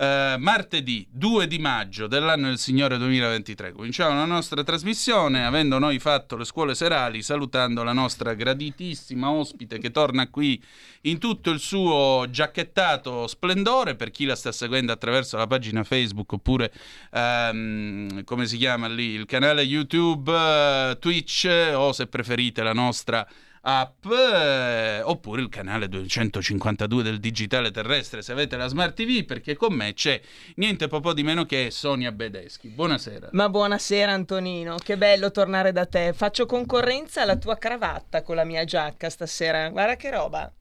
Eh, martedì 2 di maggio dell'anno del Signore 2023. Cominciamo la nostra trasmissione avendo noi fatto le scuole serali, salutando la nostra graditissima ospite che torna qui in tutto il suo giacchettato splendore. Per chi la sta seguendo attraverso la pagina Facebook oppure ehm, come si chiama lì il canale YouTube, eh, Twitch o se preferite la nostra app eh, oppure il canale 252 del digitale terrestre se avete la smart tv perché con me c'è niente po' di meno che Sonia Bedeschi buonasera Ma buonasera Antonino, che bello tornare da te. Faccio concorrenza alla tua cravatta con la mia giacca stasera. Guarda che roba.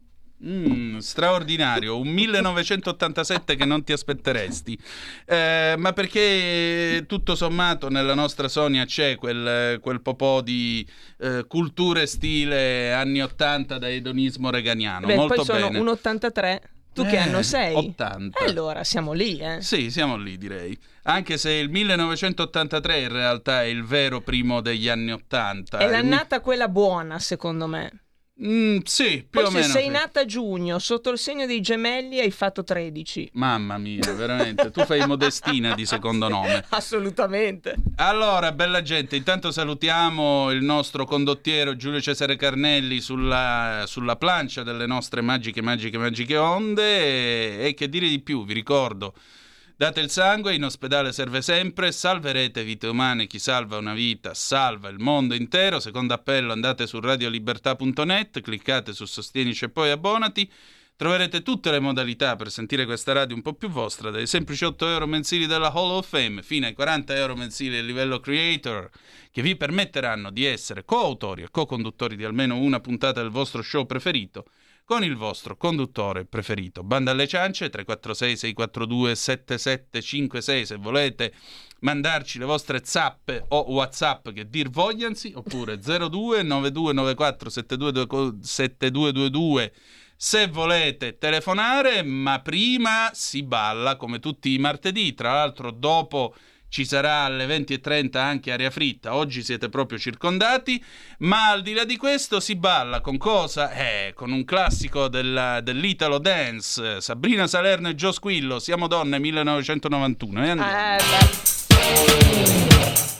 Mm, straordinario, un 1987 che non ti aspetteresti, Eh, ma perché tutto sommato nella nostra Sonia c'è quel, quel po' di eh, cultura e stile anni 80 da edonismo reganiano, Beh, molto poi sono bene. un 83. Tu che Eh, anno sei? 80. E allora siamo lì, eh. Sì, siamo lì direi. Anche se il 1983 in realtà è il vero primo degli anni 80. È l'annata quella buona, secondo me. Mm, sì, più Poi o se meno. sei sì. nata a giugno, sotto il segno dei gemelli, hai fatto 13. Mamma mia, veramente. Tu fai Modestina di secondo nome. Assolutamente. Allora, bella gente, intanto salutiamo il nostro condottiero Giulio Cesare Carnelli sulla, sulla plancia delle nostre magiche, magiche, magiche onde. E, e che dire di più, vi ricordo. Date il sangue, in ospedale serve sempre, salverete vite umane, chi salva una vita salva il mondo intero. Secondo appello andate su radiolibertà.net, cliccate su Sostienici e poi abbonati. Troverete tutte le modalità per sentire questa radio un po' più vostra, dai semplici 8 euro mensili della Hall of Fame fino ai 40 euro mensili a livello creator, che vi permetteranno di essere coautori e co-conduttori di almeno una puntata del vostro show preferito con il vostro conduttore preferito. Banda alle ciance 346 642 7756 se volete mandarci le vostre zappe o whatsapp che dir vogliansi oppure 02 9294 7222 se volete telefonare ma prima si balla come tutti i martedì tra l'altro dopo ci sarà alle 20.30 anche aria fritta, oggi siete proprio circondati, ma al di là di questo si balla con cosa? Eh, con un classico della- dell'Italo Dance, Sabrina Salerno e Gio Squillo, Siamo donne 1991. E andiamo. Eh,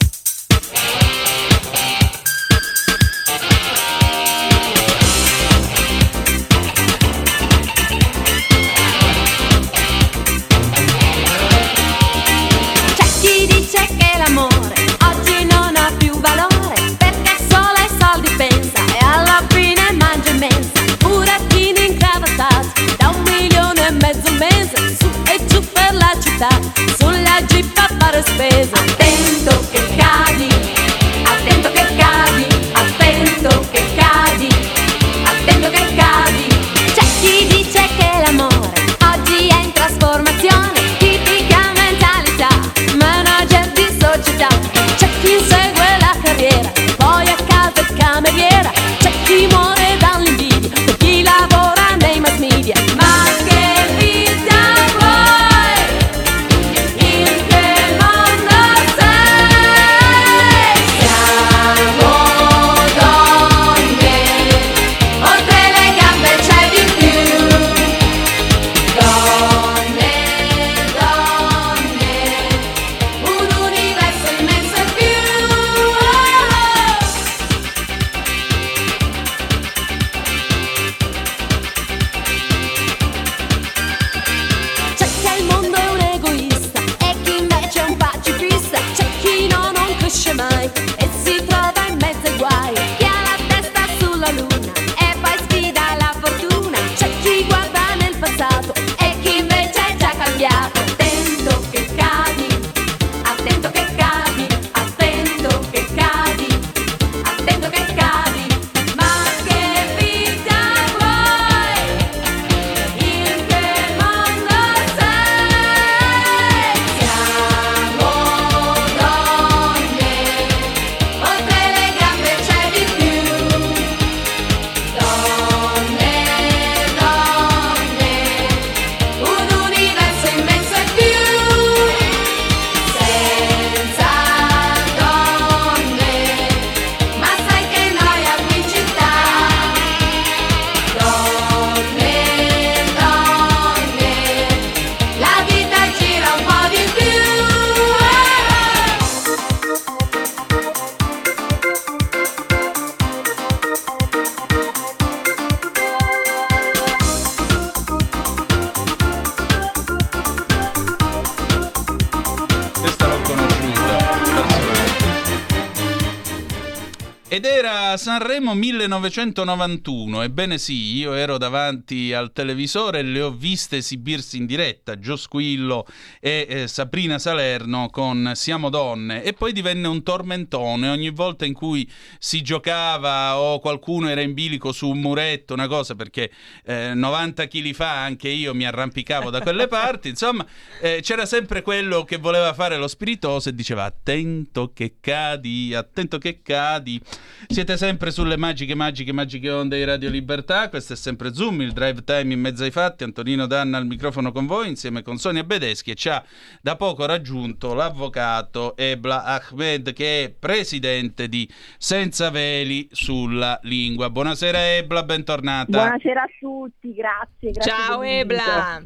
1991, ebbene sì, io ero davanti al televisore e le ho viste esibirsi in diretta, Gio Squillo e eh, Sabrina Salerno con Siamo donne. E poi divenne un tormentone ogni volta in cui si giocava o qualcuno era in bilico su un muretto, una cosa perché eh, 90 kg fa anche io mi arrampicavo da quelle parti, insomma eh, c'era sempre quello che voleva fare lo spiritoso e diceva attento che cadi, attento che cadi. Siete sempre sulle magiche, magiche, magiche onde di Radio Libertà. Questo è sempre Zoom, il drive time in mezzo ai fatti. Antonino Danna al microfono con voi insieme con Sonia Bedeschi e ci ha da poco raggiunto l'avvocato Ebla Ahmed che è presidente di Senza Veli sulla Lingua. Buonasera Ebla, bentornata. Buonasera a tutti, grazie. grazie Ciao. Ebla.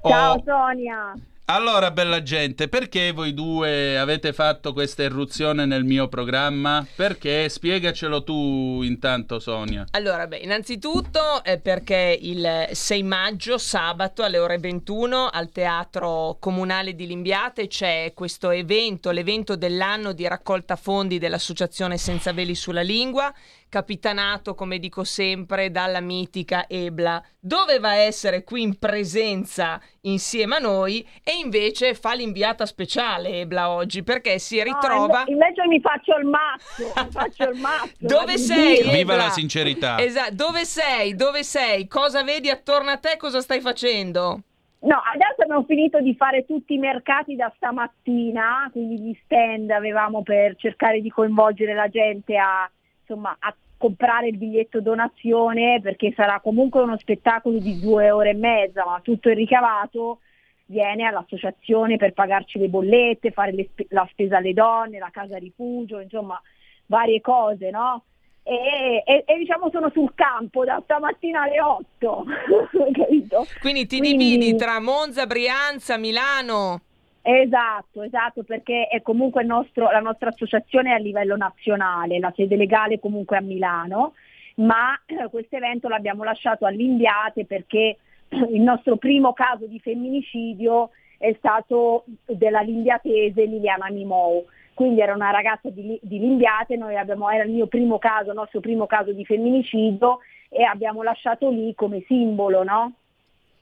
Ciao Oh. Sonia. Allora, bella gente, perché voi due avete fatto questa irruzione nel mio programma? Perché? Spiegacelo tu intanto, Sonia. Allora, beh, innanzitutto eh, perché il 6 maggio, sabato alle ore 21 al Teatro Comunale di Limbiate c'è questo evento, l'evento dell'anno di raccolta fondi dell'Associazione Senza Veli sulla Lingua, capitanato, come dico sempre, dalla mitica Ebla. Doveva essere qui in presenza insieme a noi e invece fa l'inviata speciale Ebla oggi perché si ritrova... No, invece mi faccio il mazzo, mi faccio il mazzo. Dove sei? Dio. Viva Ebla. la sincerità. Esatto, dove sei? Dove sei? Cosa vedi attorno a te? Cosa stai facendo? No, adesso abbiamo finito di fare tutti i mercati da stamattina, quindi gli stand avevamo per cercare di coinvolgere la gente a, insomma, a comprare il biglietto donazione perché sarà comunque uno spettacolo di due ore e mezza, ma tutto il ricavato viene all'associazione per pagarci le bollette, fare le spe- la spesa alle donne, la casa rifugio, insomma varie cose, no? E, e- e, diciamo sono sul campo da stamattina alle 8, capito? Quindi ti Quindi- dividi tra Monza, Brianza, Milano. Esatto, esatto, perché è comunque nostro- la nostra associazione a livello nazionale, la sede legale comunque a Milano, ma eh, questo evento l'abbiamo lasciato all'Inviate perché il nostro primo caso di femminicidio è stato della limbiatese Liliana Mimou. Quindi era una ragazza di, di Limbiate, abbiamo, era il mio primo caso, il nostro primo caso di femminicidio e abbiamo lasciato lì come simbolo, no?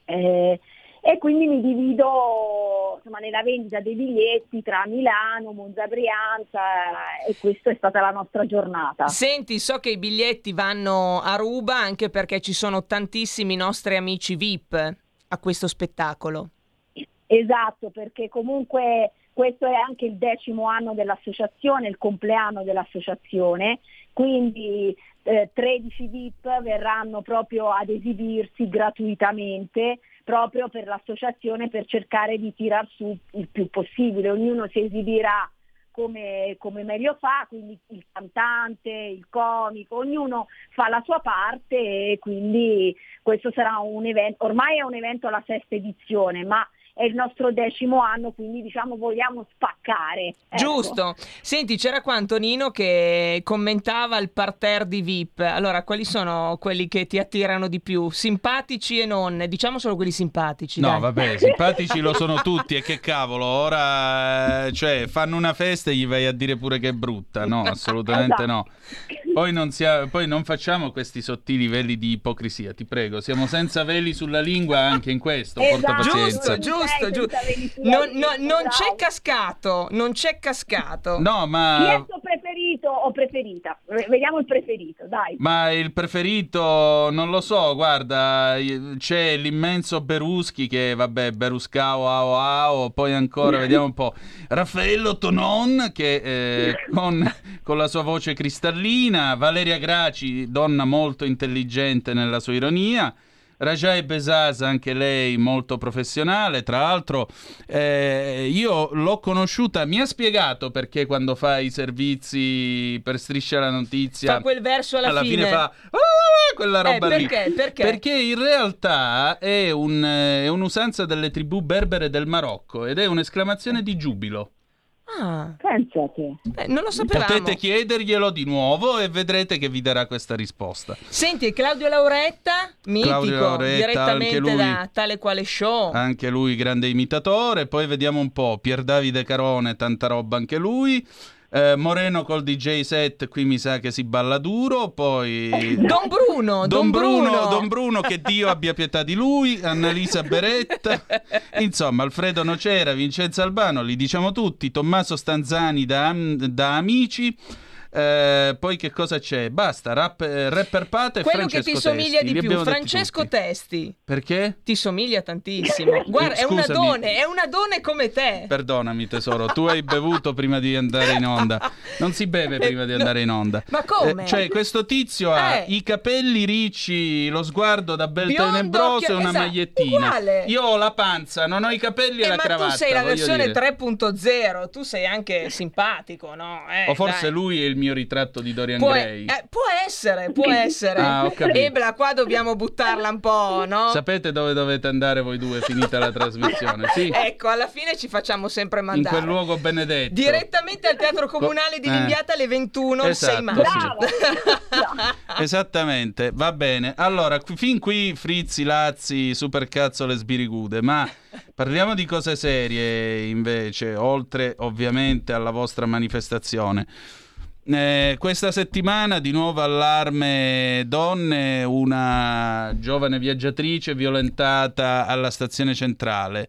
Eh, e quindi mi divido insomma, nella vendita dei biglietti tra Milano, Monza Brianza e questa è stata la nostra giornata. Senti, so che i biglietti vanno a ruba anche perché ci sono tantissimi nostri amici VIP a questo spettacolo. Esatto, perché comunque questo è anche il decimo anno dell'associazione, il compleanno dell'associazione, quindi eh, 13 VIP verranno proprio ad esibirsi gratuitamente proprio per l'associazione per cercare di tirar su il più possibile, ognuno si esibirà come, come meglio fa, quindi il cantante, il comico, ognuno fa la sua parte e quindi questo sarà un evento, ormai è un evento alla sesta edizione, ma è il nostro decimo anno, quindi diciamo vogliamo spaccare. ecco. Giusto. Senti, c'era qua Antonino che commentava il parterre di VIP. Allora, quali sono quelli che ti attirano di più? Simpatici e non? Diciamo solo quelli simpatici. No, dai. vabbè, simpatici lo sono tutti e che cavolo, ora eh, cioè fanno una festa e gli vai a dire pure che è brutta, no, assolutamente Esatto. no. Poi non, sia- poi non facciamo questi sottili veli di ipocrisia, ti prego, siamo senza veli sulla lingua anche in questo, porta Esatto, pazienza. Giusto, giusto, Giusto. sulla Non, no- non c'è cascato, non c'è cascato. No, Chi è ma il tuo preferito o preferita? Vediamo il preferito, dai. Ma il preferito, non lo so, guarda, c'è l'immenso Beruschi che, vabbè, Beruscao, ao, ao, poi ancora, vediamo un po', Raffaello Tonon che eh, con, con la sua voce cristallina, Valeria Graci, donna molto intelligente nella sua ironia, Rajai Besas, anche lei molto professionale, tra l'altro eh, io l'ho conosciuta, mi ha spiegato perché quando fa i servizi per Striscia la Notizia Fa quel verso alla, alla fine, fine. fa "Ah", quella Eh, roba lì. perché? Perché? Perché in realtà è, un, eh, è un'usanza delle tribù berbere del Marocco ed è un'esclamazione di giubilo. Ah, Pensa a te. eh, non lo sapevamo. Potete chiederglielo di nuovo e vedrete che vi darà questa risposta. Senti, Claudio Lauretta, mitico, Claudio Lauretta, direttamente lui. da tale quale show. Anche lui grande imitatore. Poi vediamo un po'. Pier Davide Carone, tanta roba anche lui. Eh, Moreno col DJ set, qui mi sa che si balla duro. Poi Don Bruno, Don Don Bruno, Bruno. Don Bruno, che Dio abbia pietà di lui, Annalisa Beretta, insomma Alfredo Nocera, Vincenzo Albano, li diciamo tutti, Tommaso Stanzani da, da Amici. Eh, poi che cosa c'è? Basta, rap, eh, rapper Pata e Quello che Francesco ti somiglia Testi. di più, Francesco. Testi. Perché? Ti somiglia tantissimo. Guarda, è un adone, è un adone come te. Perdonami tesoro, tu hai bevuto prima di andare in onda. Non si beve prima di andare in onda. Ma come? Eh, cioè, questo tizio ha Eh. i capelli ricci, lo sguardo da bel Biondo, tenebroso e una esatto, magliettina. uguale. Io ho la panza, non ho i capelli e Eh, la ma cravatta. tu sei la versione dire. 3.0, tu sei anche simpatico, no? Eh, O forse dai. lui è il mio ritratto di Dorian Può, Gray. eh, può essere, può essere. Ah. Ebla, qua dobbiamo buttarla un po', no? Sapete dove dovete andare voi due finita la trasmissione? Sì, Ecco, alla fine ci facciamo sempre in mandare. quel luogo benedetto. Direttamente al Teatro Comunale di Eh. Limbiata alle 21 il 6 Esatto, maggio. Brava. Esattamente, va bene. Allora, qui- fin qui frizzi, lazzi, supercazzole, sbirigude, ma parliamo di cose serie invece, oltre ovviamente alla vostra manifestazione. Eh, questa settimana di nuovo allarme donne, una giovane viaggiatrice violentata alla stazione centrale.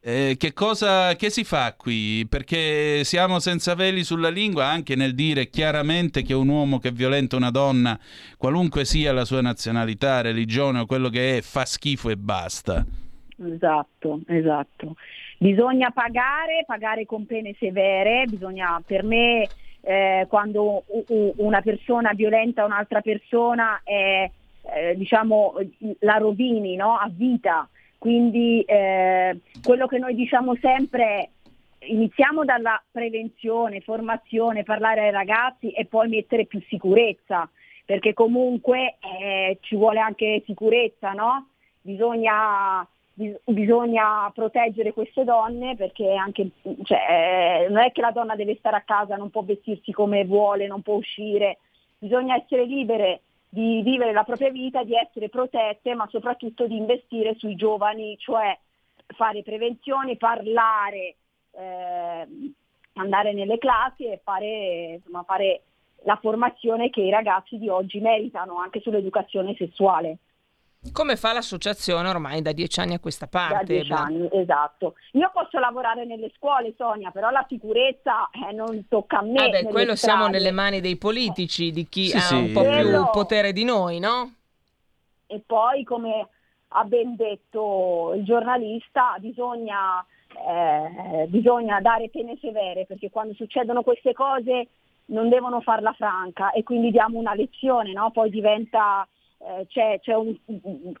Eh, che cosa che si fa qui? Perché siamo senza veli sulla lingua anche nel dire chiaramente che un uomo che violenta una donna, qualunque sia la sua nazionalità, religione o quello che è, fa schifo e basta. Esatto, esatto. Bisogna pagare, pagare con pene severe, bisogna per me eh, quando una persona violenta un'altra persona è eh, diciamo la rovini no? a vita. Quindi eh, quello che noi diciamo sempre è iniziamo dalla prevenzione, formazione, parlare ai ragazzi e poi mettere più sicurezza, perché comunque eh, ci vuole anche sicurezza, no? Bisogna, bis- bisogna proteggere queste donne perché anche, cioè, eh, non è che la donna deve stare a casa, non può vestirsi come vuole, non può uscire, bisogna essere libere di vivere la propria vita, di essere protette, ma soprattutto di investire sui giovani, cioè fare prevenzione, parlare, eh, andare nelle classi e fare, insomma, fare la formazione che i ragazzi di oggi meritano anche sull'educazione sessuale. Come fa l'associazione ormai da dieci anni a questa Da parte? dieci Ebla? anni, esatto. Io posso lavorare nelle scuole, Sonia, però la sicurezza eh, non tocca a me. Vabbè, nelle quello siamo strade. nelle mani dei politici, di chi Sì, ha sì. un po' più Quello- potere di noi, no? E poi, come ha ben detto il giornalista, bisogna, eh, bisogna dare pene severe perché quando succedono queste cose non devono farla franca e quindi diamo una lezione, no? Poi diventa, eh, c'è, c'è un,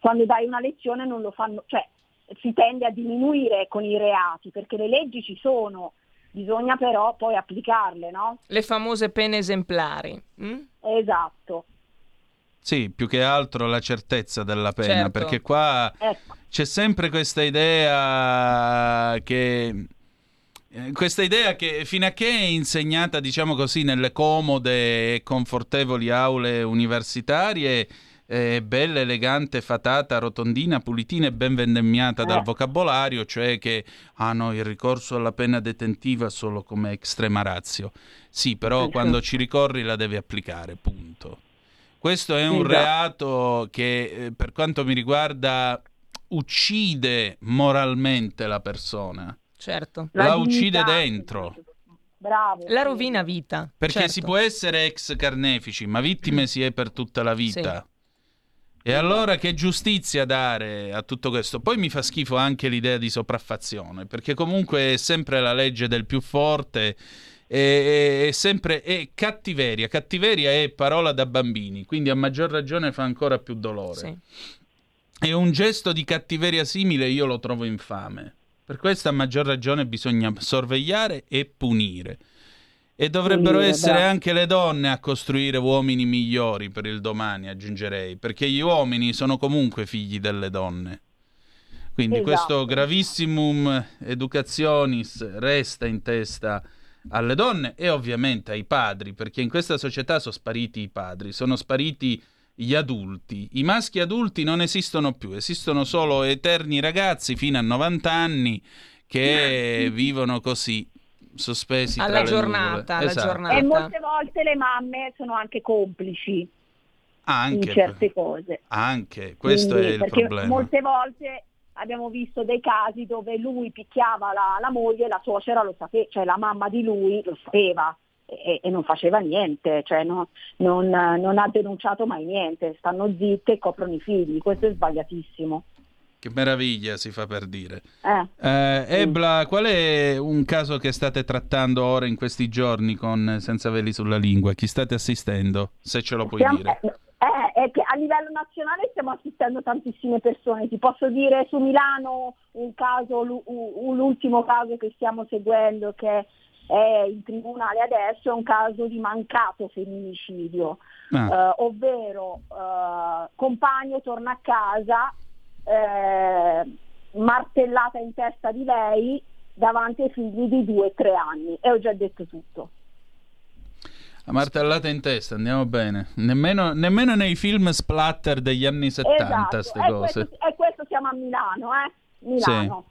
quando dai una lezione non lo fanno, cioè si tende a diminuire con i reati perché le leggi ci sono, bisogna però poi applicarle, no? Le famose pene esemplari. mm? Esatto. Sì, più che altro la certezza della pena, Certo. perché qua Ecco. c'è sempre questa idea che eh, questa idea che fino a che è insegnata, diciamo così, nelle comode e confortevoli aule universitarie, è bella, elegante, fatata, rotondina, pulitina e ben vendemmiata dal Eh. vocabolario, cioè che ah no, il ricorso alla pena detentiva solo come extrema ratio. Sì, però Sì. quando ci ricorri la devi applicare, punto. Questo è un reato che eh, per quanto mi riguarda uccide moralmente la persona. Certo. La dignità, uccide dentro. Bravo. La sì. rovina vita. Perché certo. si può essere ex carnefici, ma vittime si è per tutta la vita. E allora che giustizia dare a tutto questo? Poi mi fa schifo anche l'idea di sopraffazione, perché comunque è sempre la legge del più forte, è, sempre è cattiveria. Cattiveria è parola da bambini, quindi a maggior ragione fa ancora più dolore. Sì. E un gesto di cattiveria simile io lo trovo infame. Per questo a maggior ragione bisogna sorvegliare e punire. E dovrebbero Punire, essere bravo. anche le donne a costruire uomini migliori per il domani, aggiungerei, perché gli uomini sono comunque figli delle donne. Quindi Esatto. questo gravissimum educationis resta in testa alle donne e ovviamente ai padri, perché in questa società sono spariti i padri, sono spariti gli adulti. I maschi adulti non esistono più, esistono solo eterni ragazzi fino a 90 anni che vivono così. Sospesi Alla giornata, alla Esatto. giornata. E molte volte le mamme sono anche complici Anche, in certe cose. anche, questo Quindi, è il perché problema. molte volte abbiamo visto dei casi dove lui picchiava la, la moglie e la suocera lo sapeva, cioè la mamma di lui lo sapeva e, e non faceva niente, cioè no- non, non ha denunciato mai niente, stanno zitte e coprono i figli, questo è sbagliatissimo. Che meraviglia si fa per dire. Eh. Eh, Ebla, qual è un caso che state trattando ora in questi giorni con Senza Veli sulla Lingua? Chi state assistendo? Se ce lo puoi Stiamo- dire. eh, che a livello nazionale stiamo assistendo tantissime persone. Ti posso dire su Milano un caso, l'ultimo caso che stiamo seguendo che è in tribunale adesso è un caso di mancato femminicidio, Ah, eh, ovvero eh, compagno torna a casa, eh, martellata in testa di lei davanti ai figli di due o tre anni e ho già detto tutto. a martellata in testa, andiamo bene. Nemmeno, nemmeno nei film splatter degli anni 70 ste e cose. Questo, e questo siamo a Milano, eh? Milano.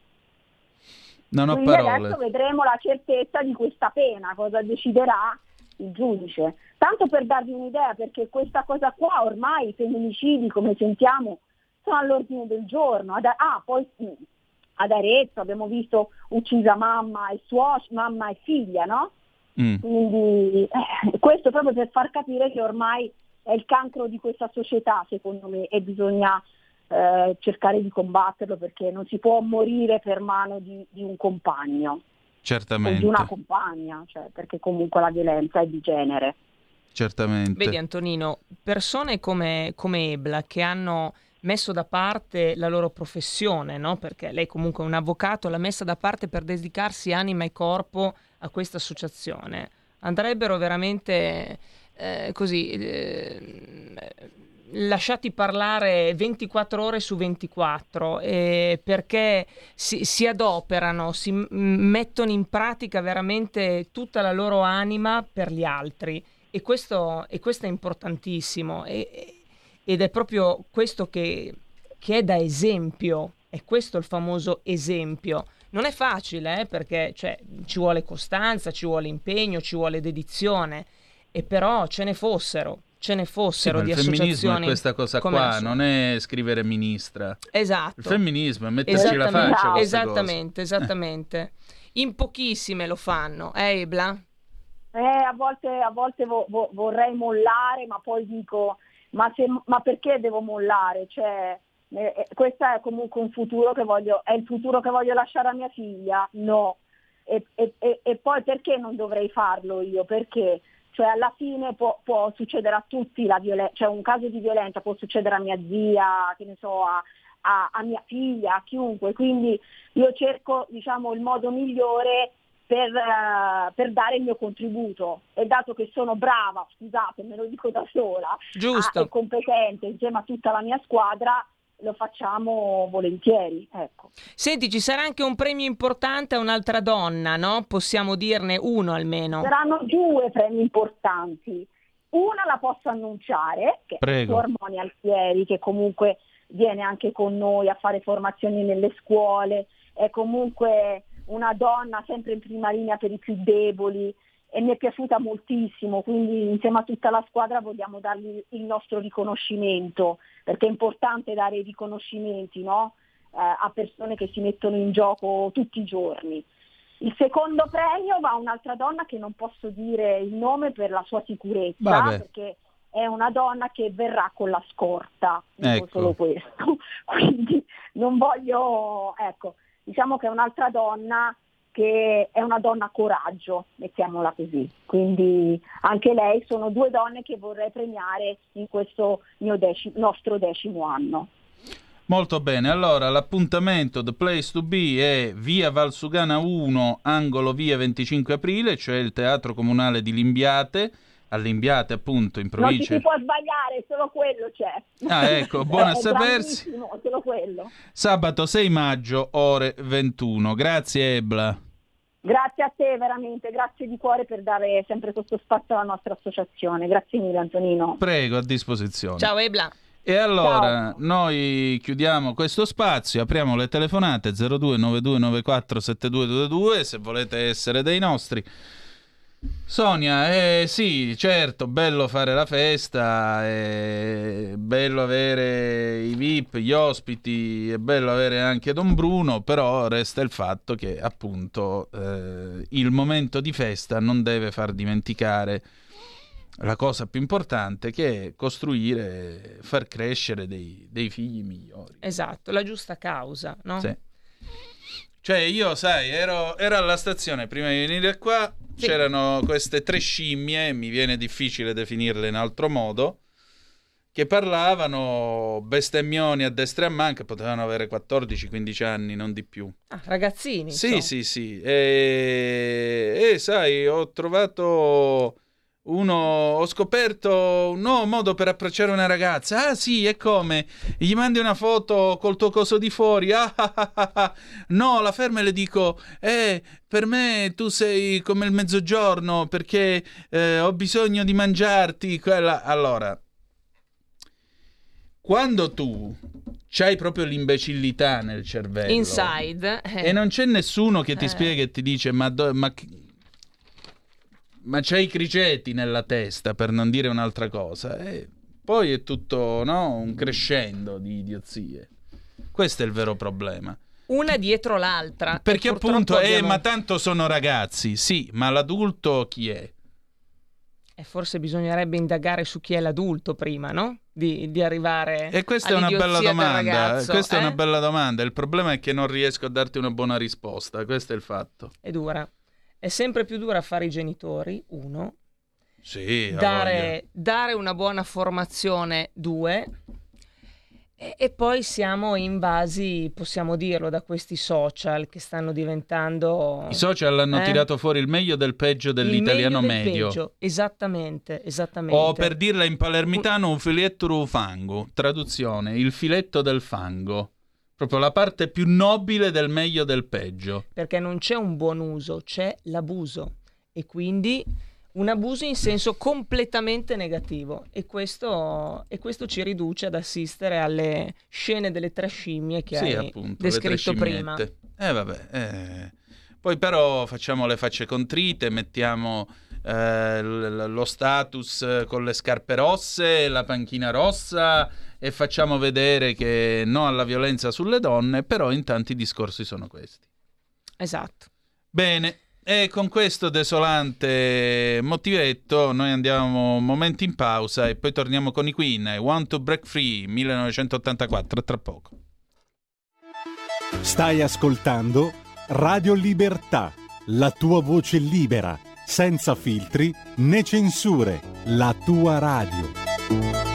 Non ho Quindi parole. adesso vedremo la certezza di questa pena, cosa deciderà il giudice. Tanto per darvi un'idea, perché questa cosa qua ormai i femminicidi, come sentiamo, sono all'ordine del giorno. Ad- ah, poi sì, ad Arezzo abbiamo visto uccisa mamma e suocera, mamma e figlia, no? Mm. Quindi eh, questo proprio per far capire che ormai è il cancro di questa società, secondo me, e bisogna eh, cercare di combatterlo perché non si può morire per mano di, di un compagno o Certamente, di una compagna, cioè, perché comunque la violenza è di genere. certamente. Vedi Antonino, persone come, come Ebla che hanno messo da parte la loro professione, no? perché lei comunque è un avvocato, l'ha messa da parte per dedicarsi anima e corpo a questa associazione, andrebbero veramente eh, così eh, lasciati parlare 24 ore su 24 eh, perché si, si adoperano, si mettono in pratica veramente tutta la loro anima per gli altri. E questo, e questo è importantissimo. E- ed è proprio questo che, che è da esempio, è questo il famoso esempio. Non è facile eh, perché cioè, ci vuole costanza, ci vuole impegno, ci vuole dedizione e però ce ne fossero, ce ne Sì, fossero ma di il femminismo è associazioni. questa cosa qua, non è scrivere ministra. Esatto. Il femminismo è metterci la faccia. esattamente, esattamente. In pochissime lo fanno, eh Ebla? Eh, a volte, a volte vo- vo- vorrei mollare, ma poi dico, ma, se- ma perché devo mollare? Cioè, eh, eh, questo è comunque un futuro che voglio, è il futuro che voglio lasciare a mia figlia? No. E, e- e- poi perché non dovrei farlo io? Perché? Cioè alla fine può, può succedere a tutti la violenza, cioè un caso di violenza può succedere a mia zia, che ne so, a, a- a mia figlia, a chiunque. Quindi io cerco diciamo, il modo migliore per, eh, per dare il mio contributo e dato che sono brava, scusate, me lo dico da sola, Giusto. ah, e competente insieme a tutta la mia squadra, lo facciamo volentieri. Ecco. Senti, ci sarà anche un premio importante a un'altra donna, no? Possiamo dirne uno almeno. Saranno due premi importanti. Una la posso annunciare, che Prego. è Ormoni Alfieri, che comunque viene anche con noi a fare formazioni nelle scuole, è comunque una donna sempre in prima linea per i più deboli e mi è piaciuta moltissimo, quindi insieme a tutta la squadra vogliamo dargli il nostro riconoscimento, perché è importante dare i riconoscimenti no? Eh, a persone che si mettono in gioco tutti i giorni. Il secondo premio va a un'altra donna che non posso dire il nome per la sua sicurezza, Vabbè. perché è una donna che verrà con la scorta, dico Ecco. solo questo. Quindi non voglio, ecco, diciamo che è un'altra donna che è una donna coraggio, mettiamola così. Quindi anche lei sono due donne che vorrei premiare in questo deci- nostro decimo anno. Molto bene, allora l'appuntamento The Place to Be è via Valsugana 1, angolo via 25 aprile, cioè il Teatro Comunale di Limbiate, a Limbiate appunto in Non ci provincia. si può sbagliare, solo quello c'è. Ah, ecco, buono a È sapersi. Solo quello. Sabato 6 maggio, ore 21. Grazie Ebla. Grazie a te veramente, grazie di cuore per dare sempre questo spazio alla nostra associazione. Grazie mille Antonino. Prego, a disposizione. Ciao Ebla. E allora Ciao. noi chiudiamo questo spazio, apriamo le telefonate 0292947222 se volete essere dei nostri. Sonia, eh, sì, certo, bello fare la festa, è bello avere i VIP, gli ospiti, è bello avere anche Don Bruno, però resta il fatto che appunto eh, il momento di festa non deve far dimenticare la cosa più importante che è costruire, far crescere dei, dei figli migliori. Esatto, la giusta causa, no? Sì. Cioè io, sai, ero, ero alla stazione prima di venire qua, sì. c'erano queste tre scimmie, mi viene difficile definirle in altro modo, che parlavano bestemmioni a destra e a manca, potevano avere 14-15 anni, non di più. Ah, ragazzini. Sì, sì, sì. E, e sai, ho trovato uno, ho scoperto un nuovo modo per approcciare una ragazza. Ah, sì, e come? Gli mandi una foto col tuo coso di fuori. Ah, ah, ah, ah. ah. No, la ferma e le dico: Eh, per me tu sei come il mezzogiorno perché eh, ho bisogno di mangiarti. Quella... Allora, quando tu c'hai proprio l'imbecillità nel cervello. Inside. Eh. E non c'è nessuno che ti eh. spiega e ti dice: Ma, do- ma ma c'hai i criceti nella testa, per non dire un'altra cosa. E poi è tutto no? un crescendo di idiozie. Questo è il vero problema. Una dietro l'altra. Perché appunto, eh, abbiamo... ma tanto sono ragazzi. Sì, ma l'adulto chi è? E forse bisognerebbe indagare su chi è l'adulto prima, no? Di, di arrivare E questa è una bella domanda. Questa eh? è una bella domanda. Il problema è che non riesco a darti una buona risposta. Questo è il fatto. È dura. È sempre più dura fare i genitori, uno. Sì, dare, dare una buona formazione, due. E, e, poi siamo invasi, possiamo dirlo, da questi social che stanno diventando... I social hanno eh? tirato fuori il meglio del peggio dell'italiano meglio. Del medio. Peggio. Esattamente, esattamente. O per dirla in palermitano, un filetto fango. Traduzione, il filetto del fango. Proprio la parte più nobile del meglio del peggio. Perché non c'è un buon uso, c'è l'abuso. E quindi un abuso in senso completamente negativo. E questo, e questo ci riduce ad assistere alle scene delle tre scimmie che sì, hai appunto, descritto prima. Eh vabbè. Eh. Poi però facciamo le facce contrite, mettiamo eh, lo status con le scarpe rosse, la panchina rossa e facciamo vedere che no alla violenza sulle donne, però intanto i discorsi sono questi. Esatto. Bene, e con questo desolante motivetto noi andiamo un momento in pausa e poi torniamo con i Queen. I Want to Break Free 1984, tra poco. Stai ascoltando Radio Libertà, la tua voce libera, senza filtri né censure, la tua radio.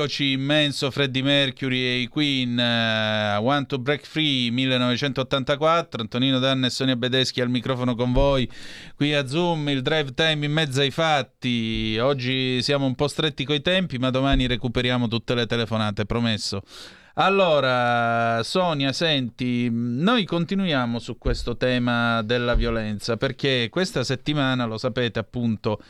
Rieccoci, immenso Freddie Mercury e i Queen, uh, Want to Break Free 1984, Antonino Danne e Sonia Bedeschi al microfono con voi, qui a Zoom, il drive time in mezzo ai fatti, oggi siamo un po' stretti coi tempi, ma domani recuperiamo tutte le telefonate, promesso. Allora, Sonia, senti, noi continuiamo su questo tema della violenza perché questa settimana, lo sapete appunto,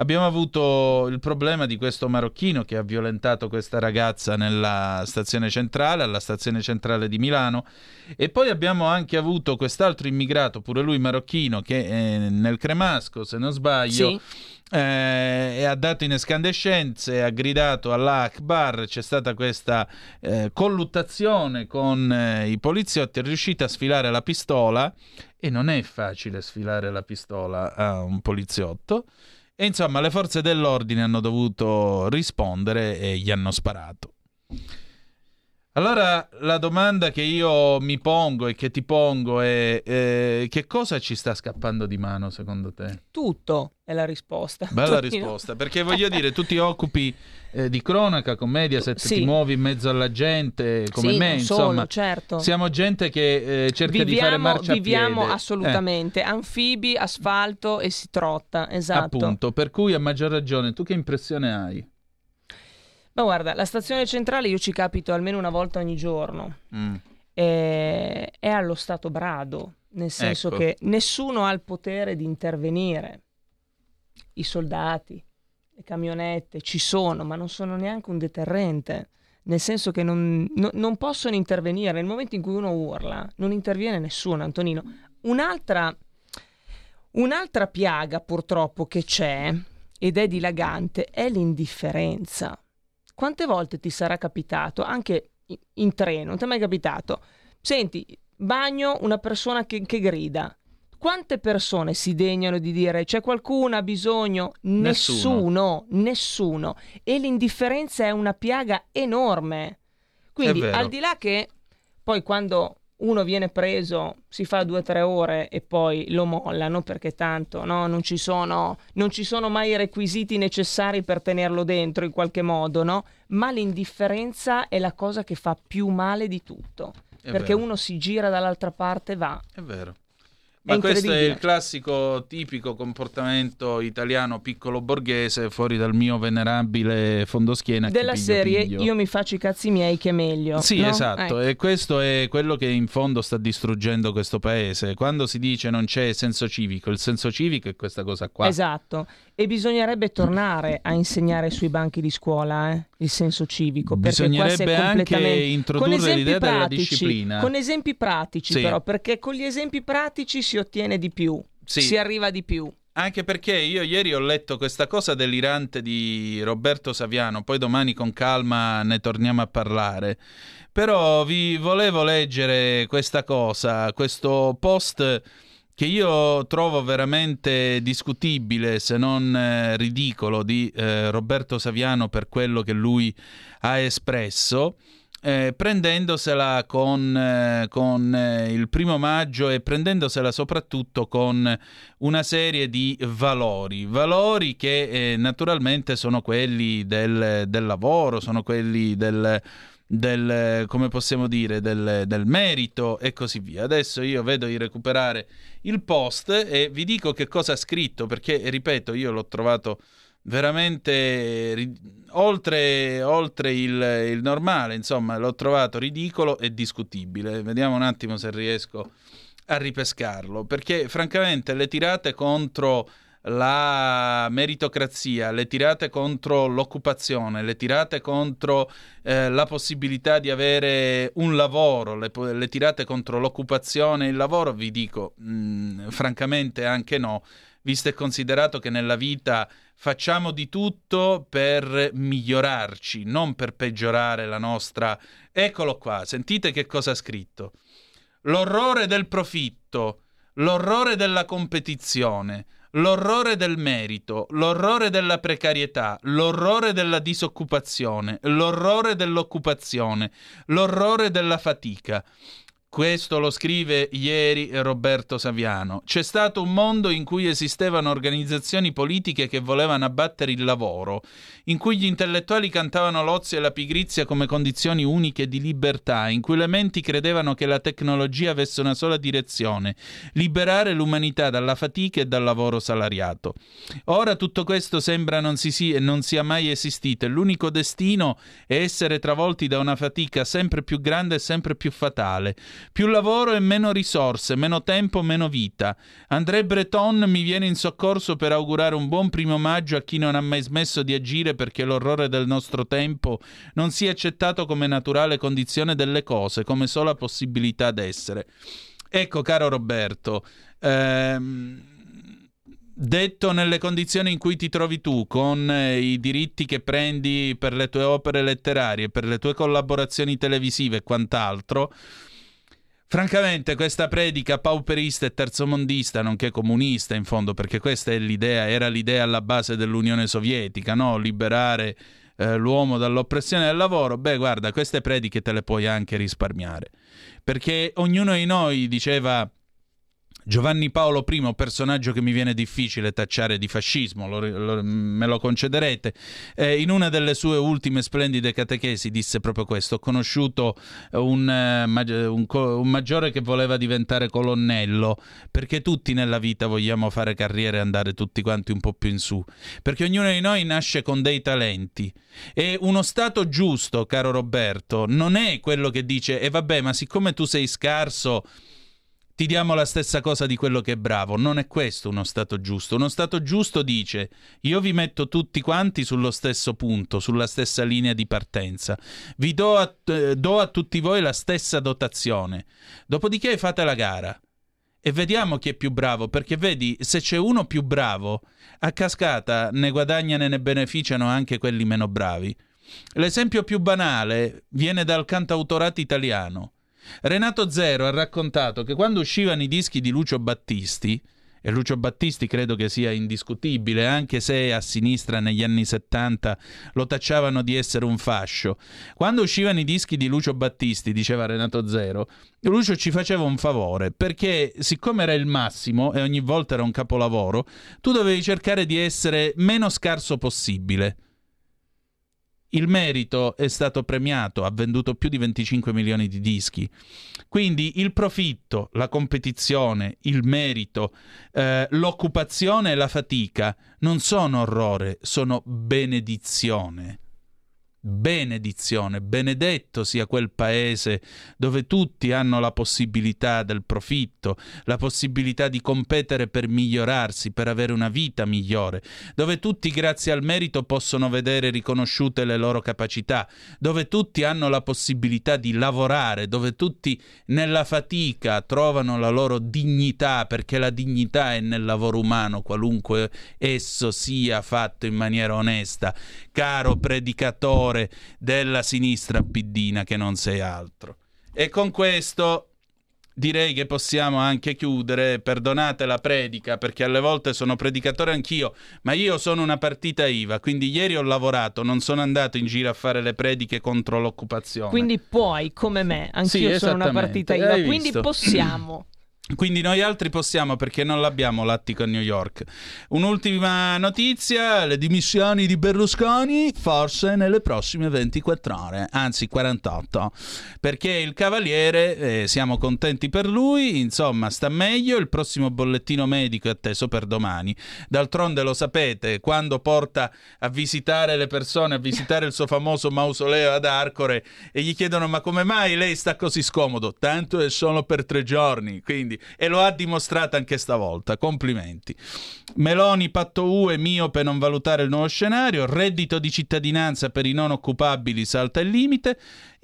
abbiamo avuto il problema di questo marocchino che ha violentato questa ragazza nella stazione centrale, alla stazione centrale di Milano e poi abbiamo anche avuto quest'altro immigrato, pure lui marocchino, che è nel Cremasco, se non sbaglio. Sì eh, ha dato in escandescenze, ha gridato all'Akbar, c'è stata questa eh, colluttazione con eh, i poliziotti, è riuscita a sfilare la pistola e non è facile sfilare la pistola a un poliziotto. E insomma, le forze dell'ordine hanno dovuto rispondere e gli hanno sparato. Allora la domanda che io mi pongo e che ti pongo è eh, che cosa ci sta scappando di mano secondo te? Tutto è la risposta. Bella risposta, perché voglio dire, tu ti occupi eh, di cronaca, commedia, se Sì. ti muovi in mezzo alla gente come Sì, me, insomma. solo, certo. Siamo gente che eh, cerca di fare Viviamo, marcia viviamo piede. assolutamente, anfibi, asfalto e si trotta, Eh, esatto. appunto, per cui a maggior ragione, tu che impressione hai? Ma guarda, la stazione centrale io ci capito almeno una volta ogni giorno. Mm. Eh, è allo stato brado, nel senso Ecco. che nessuno ha il potere di intervenire. I soldati, le camionette ci sono, ma non sono neanche un deterrente. Nel senso che non, no- non possono intervenire. Nel momento in cui uno urla, non interviene nessuno, Antonino. Un'altra, un'altra piaga purtroppo che c'è ed è dilagante è l'indifferenza. Quante volte ti sarà capitato, anche in treno, non ti è mai capitato? Senti, bagno una persona che, che grida. Quante persone si degnano di dire c'è qualcuno ha bisogno? Nessuno. Nessuno, nessuno. E l'indifferenza è una piaga enorme. Quindi, al di là che poi quando uno viene preso si fa due o tre ore e poi lo mollano perché tanto no, non, ci sono, non ci sono mai i requisiti necessari per tenerlo dentro in qualche modo, no? Ma l'indifferenza è la cosa che fa più male di tutto. È perché vero. uno si gira dall'altra parte e va. È vero. Ma questo è il classico tipico comportamento italiano piccolo borghese fuori dal mio venerabile fondoschiena. chi Della piglio, serie piglio. io mi faccio i cazzi miei che è meglio. Sì, no? esatto, Ecco. e questo è quello che in fondo sta distruggendo questo paese. Quando si dice non c'è senso civico, il senso civico è questa cosa qua. Esatto, e bisognerebbe tornare a insegnare sui banchi di scuola eh, il senso civico. Bisognerebbe anche completamente... introdurre con esempi l'idea della pratici, disciplina. Con esempi pratici Sì. però, perché con gli esempi pratici si ottiene di più, Sì. si arriva di più. Anche perché io ieri ho letto questa cosa delirante di Roberto Saviano, poi domani con calma ne torniamo a parlare. Però vi volevo leggere questa cosa, questo post che io trovo veramente discutibile, se non eh, ridicolo, di eh, Roberto Saviano per quello che lui ha espresso. eh, prendendosela con, eh, con, eh, il primo maggio e prendendosela soprattutto con una serie di valori, valori che eh, naturalmente sono quelli del, del lavoro, sono quelli del, del, come possiamo dire, del, del merito e così via. Adesso io vedo di recuperare il post e vi dico che cosa ha scritto perché, ripeto, io l'ho trovato veramente ri- oltre, oltre il, il normale, insomma, l'ho trovato ridicolo e discutibile. Vediamo un attimo se riesco a ripescarlo, perché francamente le tirate contro la meritocrazia, le tirate contro l'occupazione, le tirate contro eh, la possibilità di avere un lavoro, le, le tirate contro l'occupazione e il lavoro, vi dico mh, francamente anche no, visto e considerato che nella vita facciamo di tutto per migliorarci, non per peggiorare la nostra... Eccolo qua, sentite che cosa ha scritto. L'orrore del profitto, l'orrore della competizione, l'orrore del merito, l'orrore della precarietà, l'orrore della disoccupazione, l'orrore dell'occupazione, l'orrore della fatica. Questo lo scrive ieri Roberto Saviano. C'è stato un mondo in cui esistevano organizzazioni politiche che volevano abbattere il lavoro, in cui gli intellettuali cantavano l'ozio e la pigrizia come condizioni uniche di libertà, in cui le menti credevano che la tecnologia avesse una sola direzione, liberare l'umanità dalla fatica e dal lavoro salariato. Ora tutto questo sembra non, si sia, non sia mai esistito e l'unico destino è essere travolti da una fatica sempre più grande e sempre più fatale più lavoro e meno risorse, meno tempo, meno vita. André Breton mi viene in soccorso per augurare un buon primo maggio a chi non ha mai smesso di agire perché l'orrore del nostro tempo non sia accettato come naturale condizione delle cose, come sola possibilità d'essere. Ecco, caro Roberto, ehm, detto nelle condizioni in cui ti trovi tu, con eh, i diritti che prendi per le tue opere letterarie, per le tue collaborazioni televisive e quant'altro, Francamente, questa predica pauperista e terzomondista, nonché comunista in fondo, perché questa l'idea, era l'idea alla base dell'Unione Sovietica, no? liberare eh, l'uomo dall'oppressione del lavoro, beh guarda, queste prediche te le puoi anche risparmiare, perché ognuno di noi diceva Giovanni Paolo I, personaggio che mi viene difficile tacciare di fascismo, lo, lo, me lo concederete, eh, in una delle sue ultime splendide catechesi disse proprio questo, ho conosciuto un, uh, un, un, maggiore che voleva diventare colonnello, perché tutti nella vita vogliamo fare carriera e andare tutti quanti un po' più in su, perché ognuno di noi nasce con dei talenti. E uno stato giusto, caro Roberto, non è quello che dice, e eh, vabbè, ma siccome tu sei scarso ti diamo la stessa cosa di quello che è bravo. Non è questo uno Stato giusto. Uno Stato giusto dice io vi metto tutti quanti sullo stesso punto, sulla stessa linea di partenza. Vi do a, eh, do a tutti voi la stessa dotazione. Dopodiché fate la gara. E vediamo chi è più bravo, perché vedi, se c'è uno più bravo, a cascata ne guadagnano e ne beneficiano anche quelli meno bravi. L'esempio più banale viene dal cantautorato italiano. Renato Zero ha raccontato che quando uscivano i dischi di Lucio Battisti, e Lucio Battisti credo che sia indiscutibile, anche se a sinistra negli anni 70 lo tacciavano di essere un fascio. Quando uscivano i dischi di Lucio Battisti, diceva Renato Zero, Lucio ci faceva un favore, perché siccome era il massimo e ogni volta era un capolavoro, tu dovevi cercare di essere meno scarso possibile. Il merito è stato premiato, ha venduto più di 25 milioni di dischi. Quindi il profitto, la competizione, il merito, eh, l'occupazione e la fatica non sono orrore, sono benedizione benedizione, benedetto sia quel paese dove tutti hanno la possibilità del profitto, la possibilità di competere per migliorarsi, per avere una vita migliore, dove tutti grazie al merito possono vedere riconosciute le loro capacità, dove tutti hanno la possibilità di lavorare, dove tutti nella fatica trovano la loro dignità, perché la dignità è nel lavoro umano, qualunque esso sia fatto in maniera onesta. Caro predicatore, favore della sinistra piddina che non sei altro. E con questo direi che possiamo anche chiudere. Perdonate la predica perché alle volte sono predicatore anch'io, ma io sono una partita IVA, quindi ieri ho lavorato, non sono andato in giro a fare le prediche contro l'occupazione. Quindi puoi, come me, anch'io sì, sono una partita IVA, Hai quindi visto? possiamo. Quindi noi altri possiamo perché non l'abbiamo l'attico a New York. Un'ultima notizia, le dimissioni di Berlusconi forse nelle prossime 24 ore, anzi 48, perché il Cavaliere, eh, siamo contenti per lui, insomma sta meglio, il prossimo bollettino medico è atteso per domani. D'altronde lo sapete, quando porta a visitare le persone, a visitare il suo famoso mausoleo ad Arcore e gli chiedono ma come mai lei sta così scomodo? Tanto è solo per tre giorni, quindi e lo ha dimostrato anche stavolta. Complimenti. Meloni, patto UE, mio per non valutare il nuovo scenario, reddito di cittadinanza per i non occupabili salta il limite,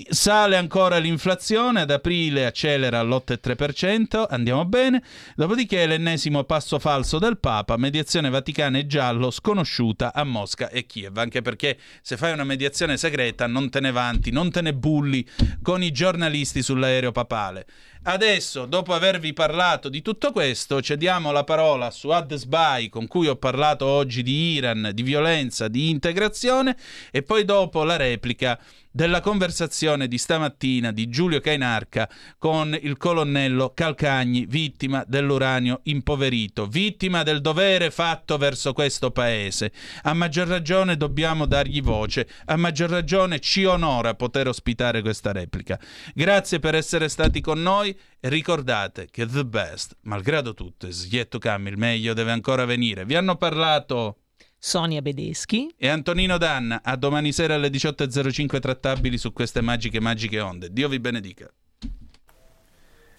sale ancora l'inflazione, ad aprile accelera all'8,3%, andiamo bene, dopodiché l'ennesimo passo falso del Papa, mediazione vaticana e giallo sconosciuta a Mosca e Kiev, anche perché se fai una mediazione segreta non te ne vanti, non te ne bulli con i giornalisti sull'aereo papale. Adesso, dopo avervi parlato di tutto questo, cediamo la parola su Adesbai, con cui ho parlato oggi di Iran, di violenza, di integrazione, e poi dopo la replica della conversazione di stamattina di Giulio Cainarca con il colonnello Calcagni, vittima dell'uranio impoverito, vittima del dovere fatto verso questo paese. A maggior ragione dobbiamo dargli voce, a maggior ragione ci onora poter ospitare questa replica. Grazie per essere stati con noi e ricordate che the best, malgrado tutto, yet come, il meglio deve ancora venire. Vi hanno parlato Sonia Bedeschi e Antonino Danna. A domani sera alle 18.05 trattabili su queste magiche, magiche onde. Dio vi benedica.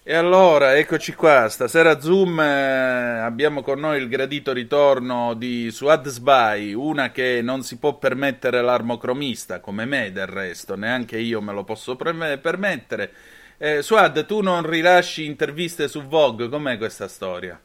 E allora, eccoci qua, stasera Zoom eh, abbiamo con noi il gradito ritorno di Suad Sbai, una che non si può permettere l'armocromista, come me del resto, neanche io me lo posso pre- permettere. Eh, Suad, tu non rilasci interviste su Vogue, com'è questa storia?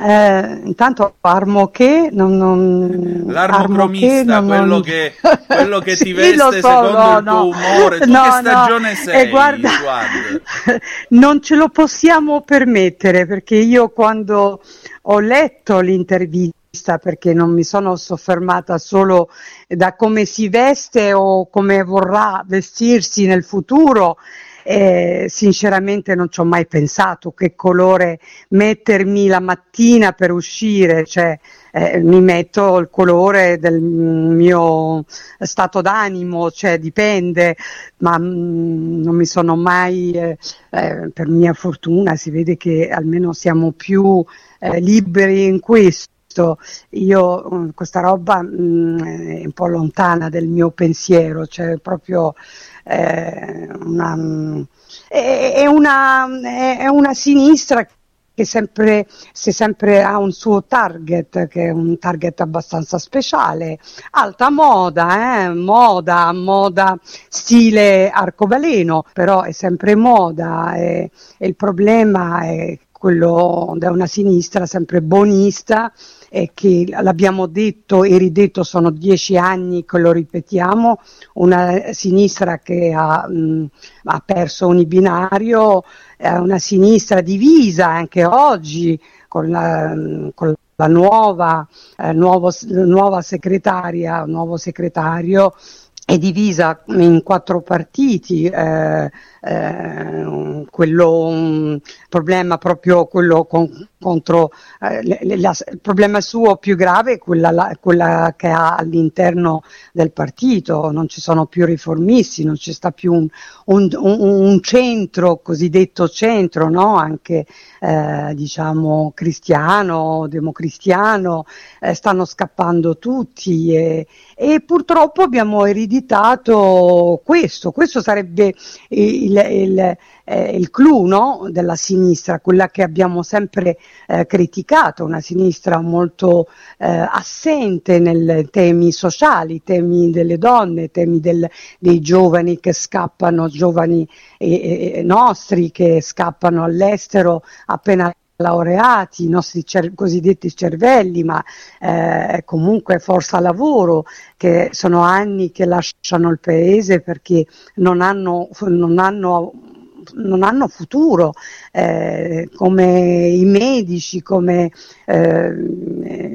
Eh, intanto armo che non, non l'armocromista armo quello, non... che, quello che sì, ti veste so, secondo no, il tuo no. umore tu no, che stagione no. sei E guarda, Suad? non ce lo possiamo permettere perché io quando ho letto l'intervista perché non mi sono soffermata solo da come si veste o come vorrà vestirsi nel futuro eh, sinceramente non ci ho mai pensato che colore mettermi la mattina per uscire, cioè eh, mi metto il colore del mio stato d'animo, cioè dipende, ma mh, non mi sono mai, eh, eh, per mia fortuna si vede che almeno siamo più eh, liberi in questo. Io questa roba mh, è un po' lontana del mio pensiero, cioè proprio eh, una, è, una, è una sinistra che sempre, se sempre ha un suo target, che è un target abbastanza speciale, alta moda, eh? moda, moda stile arcobaleno, però è sempre moda e, e il problema è quello da una sinistra sempre bonista e che l'abbiamo detto e ridetto sono dieci anni che lo ripetiamo, una sinistra che ha, mh, ha perso ogni binario, è una sinistra divisa anche oggi con la, con la nuova, eh, nuovo, nuova segretaria, nuovo segretario è divisa in quattro partiti, eh, eh, quello, un problema proprio quello con, contro eh, la, il problema suo più grave è quella, la, quella, che ha all'interno del partito, non ci sono più riformisti, non ci sta più un, un, un, un centro, cosiddetto centro, no? anche eh, diciamo cristiano, democristiano, eh, stanno scappando tutti e, e purtroppo abbiamo ereditato questo, questo sarebbe il, il, eh, il clou no? della sinistra, quella che abbiamo sempre eh, criticato, una sinistra molto eh, assente nei temi sociali, temi delle donne, temi del, dei giovani che scappano, giovani nostri che scappano all'estero appena laureati, i nostri cer- cosiddetti cervelli, ma eh, comunque forza lavoro, che sono anni che lasciano il paese perché non hanno, non hanno non hanno futuro, eh, come i medici, come eh,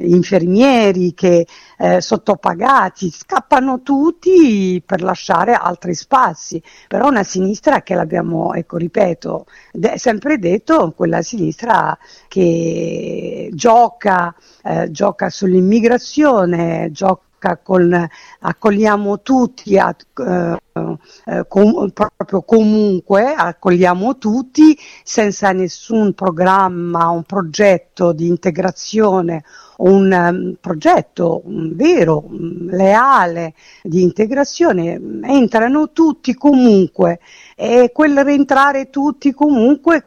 infermieri che eh, sottopagati, scappano tutti per lasciare altri spazi, però una sinistra che l'abbiamo, ecco ripeto, de- sempre detto, quella sinistra che gioca, eh, gioca sull'immigrazione, gioca con, accogliamo tutti, a, eh, eh, com, proprio comunque, accogliamo tutti senza nessun programma, un progetto di integrazione, un um, progetto um, vero, um, leale di integrazione, entrano tutti comunque. E quel rientrare tutti comunque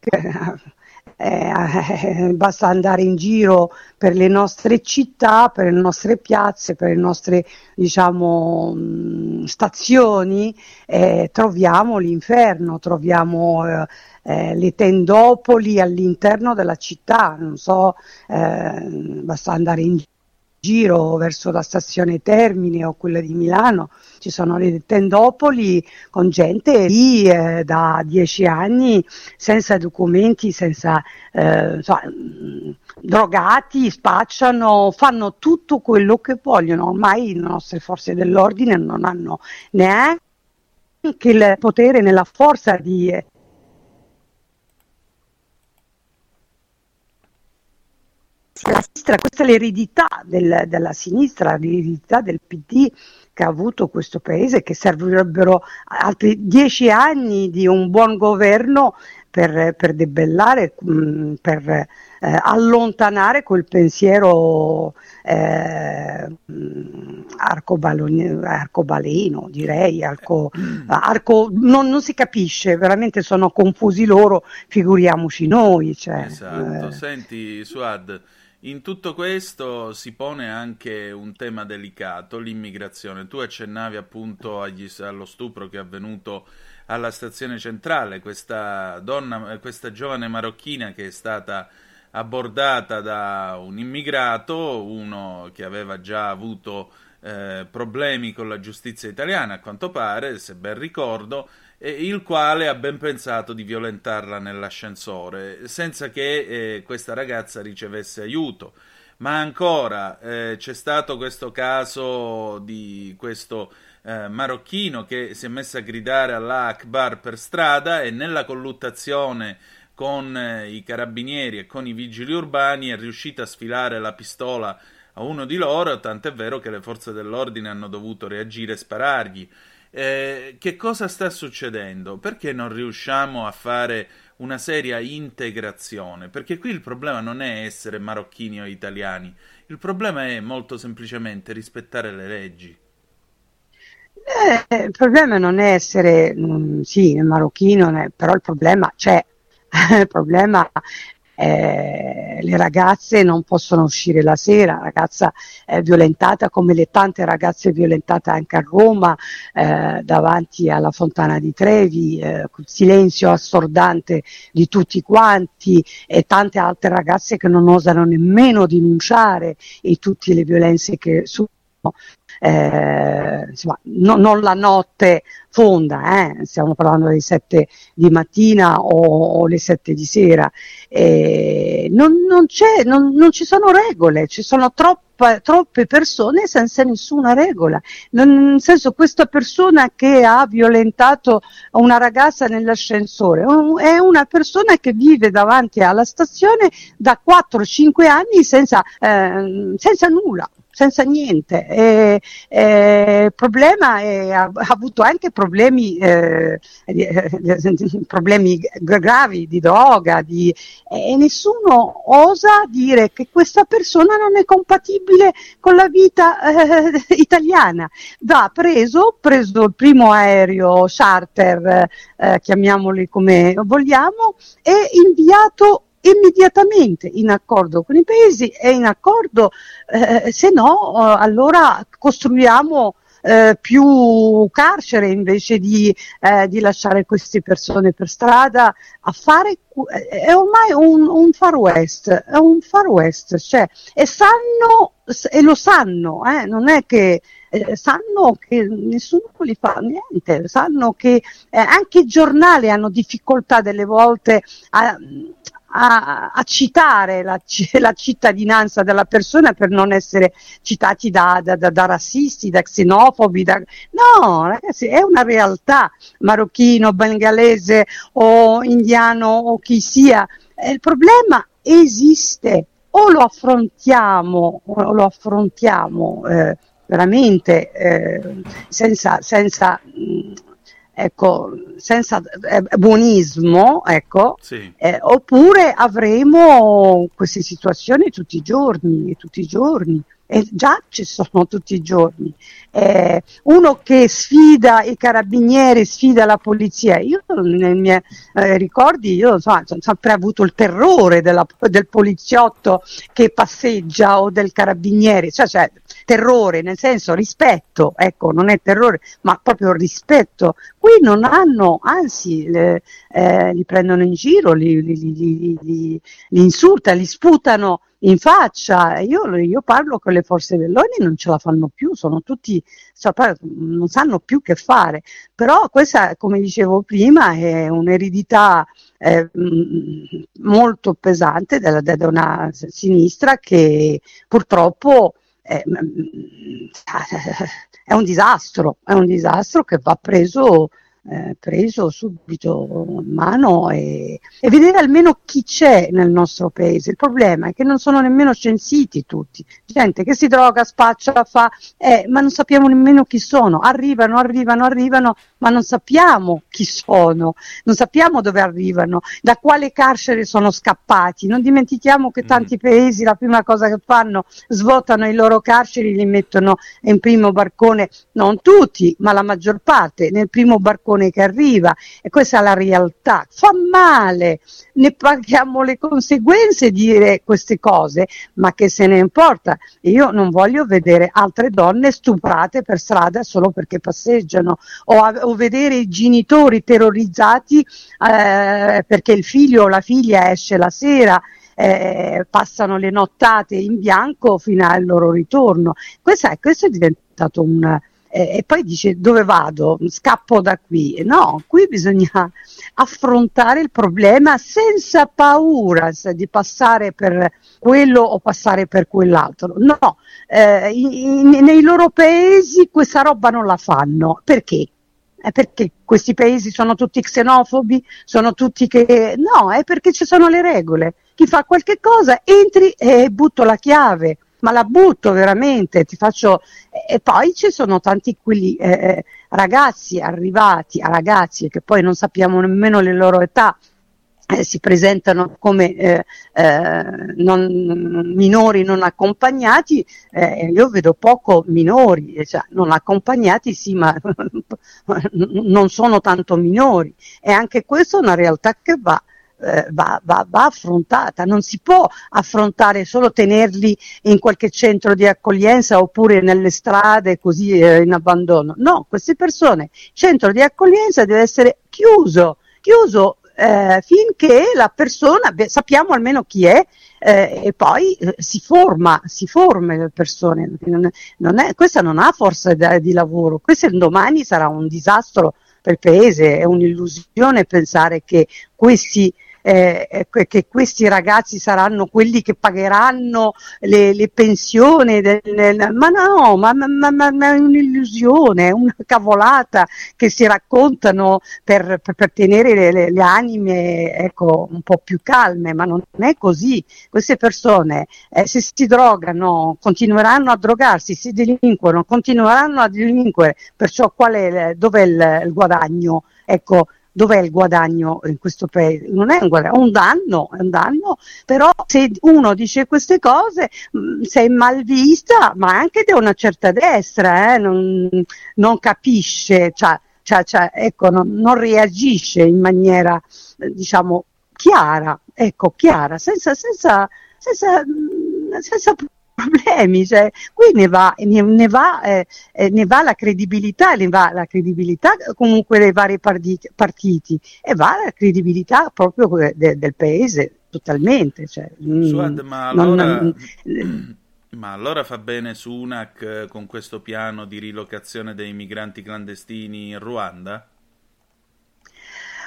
eh, basta andare in giro per le nostre città, per le nostre piazze, per le nostre diciamo, mh, stazioni, eh, troviamo l'inferno, troviamo eh, eh, le tendopoli all'interno della città, non so, eh, basta andare in giro verso la stazione Termine o quella di Milano, ci sono le tendopoli con gente lì eh, da dieci anni senza documenti, senza eh, insomma, drogati, spacciano, fanno tutto quello che vogliono. Ormai le nostre forze dell'ordine non hanno neanche il potere né la forza di la sinistra, questa è l'eredità del, della sinistra, l'eredità del PD che ha avuto questo paese, che servirebbero altri dieci anni di un buon governo per, per debellare, mh, mm, per eh, allontanare quel pensiero eh, mm, arcobaleno, direi, arco, arco non, non, si capisce, veramente sono confusi loro, figuriamoci noi. Cioè, esatto, eh. senti Suad. In tutto questo si pone anche un tema delicato, l'immigrazione. Tu accennavi appunto agli, allo stupro che è avvenuto alla stazione centrale, questa donna, questa giovane marocchina che è stata abbordata da un immigrato, uno che aveva già avuto eh, problemi con la giustizia italiana, a quanto pare, se ben ricordo, il quale ha ben pensato di violentarla nell'ascensore senza che eh, questa ragazza ricevesse aiuto. Ma ancora eh, c'è stato questo caso di questo eh, marocchino che si è messo a gridare Allah Akbar per strada e nella colluttazione con eh, i carabinieri e con i vigili urbani è riuscito a sfilare la pistola a uno di loro, tant'è vero che le forze dell'ordine hanno dovuto reagire e sparargli. Eh, che cosa sta succedendo? Perché non riusciamo a fare una seria integrazione? Perché qui il problema non è essere marocchini o italiani, il problema è molto semplicemente rispettare le leggi. Eh, il problema non è essere, mh, mm, sì, marocchino, però il problema c'è. il problema eh, le ragazze non possono uscire la sera, ragazza è violentata come le tante ragazze violentate anche a Roma eh, davanti alla fontana di Trevi, eh, silenzio assordante di tutti quanti e tante altre ragazze che non osano nemmeno denunciare e tutte le violenze che subiscono eh, insomma, no, non la notte fonda, eh? stiamo parlando delle 7 di mattina o, o le 7 di sera, eh, non, non, non, non, ci sono regole, ci sono troppe, troppe persone senza nessuna regola, nel senso questa persona che ha violentato una ragazza nell'ascensore è una persona che vive davanti alla stazione da 4-5 anni senza, eh, senza nulla senza niente. E, e il problema è, ha, ha, avuto anche problemi, eh, problemi gravi di droga di, e nessuno osa dire che questa persona non è compatibile con la vita eh, italiana. Va preso, preso il primo aereo charter, eh, chiamiamoli come vogliamo, e inviato immediatamente in accordo con i paesi e in accordo, eh, se no eh, allora costruiamo eh, più carcere invece di, eh, di, lasciare queste persone per strada a fare è ormai un, un far west è un far west cioè, e sanno e lo sanno eh, non è che eh, sanno che nessuno li fa niente sanno che eh, anche i giornali hanno difficoltà delle volte a, a, a citare la, la, cittadinanza della persona per non essere citati da, da, da, da razzisti, da xenofobi. No, ragazzi, è una realtà marocchino, bengalese o indiano o chi sia. Eh, il problema esiste, o lo affrontiamo, o lo affrontiamo eh, veramente eh, senza, senza mh, ecco, senza eh, buonismo, ecco, sì. eh, oppure avremo queste situazioni tutti i giorni, tutti i giorni. E già ci sono tutti i giorni. Eh, uno che sfida i carabinieri, sfida la polizia. Io nei miei eh, ricordi, io insomma, ho sempre avuto il terrore della, del poliziotto che passeggia o del carabiniere, cioè, cioè terrore, nel senso rispetto, ecco, non è terrore, ma proprio rispetto. Qui non hanno, anzi, le, eh, li prendono in giro, li, li, li, li insultano, li sputano in faccia. Io, io parlo con le forze dell'ordine non ce la fanno più, sono tutti, cioè, non sanno più che fare. Però questa, come dicevo prima, è un'eredità eh, molto pesante della, da una sinistra che purtroppo eh, è un disastro, è un disastro che va preso eh, preso subito in mano e, e, vedere almeno chi c'è nel nostro paese. Il problema è che non sono nemmeno censiti tutti, gente che si droga, spaccia, fa, eh, ma non sappiamo nemmeno chi sono. Arrivano, arrivano, arrivano, ma non sappiamo chi sono, non sappiamo dove arrivano, da quale carcere sono scappati. Non dimentichiamo che mm. tanti paesi la prima cosa che fanno svuotano i loro carceri, li mettono in primo barcone, non tutti, ma la maggior parte, nel primo barcone barcone che arriva e questa è la realtà. Fa male, ne paghiamo le conseguenze di dire queste cose, ma che se ne importa. Io non voglio vedere altre donne stuprate per strada solo perché passeggiano o, o vedere i genitori terrorizzati eh, perché il figlio o la figlia esce la sera. Eh, passano le nottate in bianco fino al loro ritorno. Questo questo è diventato un, eh, e poi dice dove vado? Scappo da qui. No, qui bisogna affrontare il problema senza paura di passare per quello o passare per quell'altro. No, eh, in, nei loro paesi questa roba non la fanno. Perché? È perché questi paesi sono tutti xenofobi, sono tutti che... No, è perché ci sono le regole. Chi fa qualche cosa entri e butto la chiave ma la butto veramente, ti faccio... E poi ci sono tanti quelli, eh, eh ragazzi arrivati, ragazzi che poi non sappiamo nemmeno le loro età, eh, si presentano come eh, eh, non, minori non accompagnati, eh, io vedo poco minori, eh, cioè, non accompagnati sì, ma non sono tanto minori. E anche questa è una realtà che va eh, va, va, va, affrontata, non si può affrontare solo tenerli in qualche centro di accoglienza oppure nelle strade così eh, in abbandono. No, queste persone, il centro di accoglienza deve essere chiuso, chiuso eh, finché la persona, beh, sappiamo almeno chi è, eh, e poi eh, si forma, si forma le persone. Non, non è, questa non ha forza di, di lavoro, questo domani sarà un disastro per il paese, è un'illusione pensare che questi eh, che questi ragazzi saranno quelli che pagheranno le, le pensioni, del, del, ma no, ma, ma, ma, ma, è un'illusione, è una cavolata che si raccontano per, per, per tenere le, le, le anime ecco, un po' più calme, ma non è così. Queste persone eh, se si drogano continueranno a drogarsi, si delinquono, continueranno a delinquere, perciò qual è, dov'è il, il guadagno? Ecco, dov'è il guadagno in questo paese? Non è un guadagno, è un danno, è un danno, però se uno dice queste cose mh, mm, sei mal vista, ma anche da una certa destra, eh, non, non, capisce, cioè, cioè, cioè, ecco, non, non, reagisce in maniera, eh, diciamo, chiara, ecco, chiara, senza, senza, senza, mm, senza problemi, cioè, qui ne va, ne, ne, va, eh, eh, ne va, la credibilità, ne va la credibilità comunque dei vari partiti, partiti e va la credibilità proprio de, del paese totalmente. Cioè, mm, Suad, ma, allora, non, ma allora fa bene Sunak eh, con questo piano di rilocazione dei migranti clandestini in Ruanda?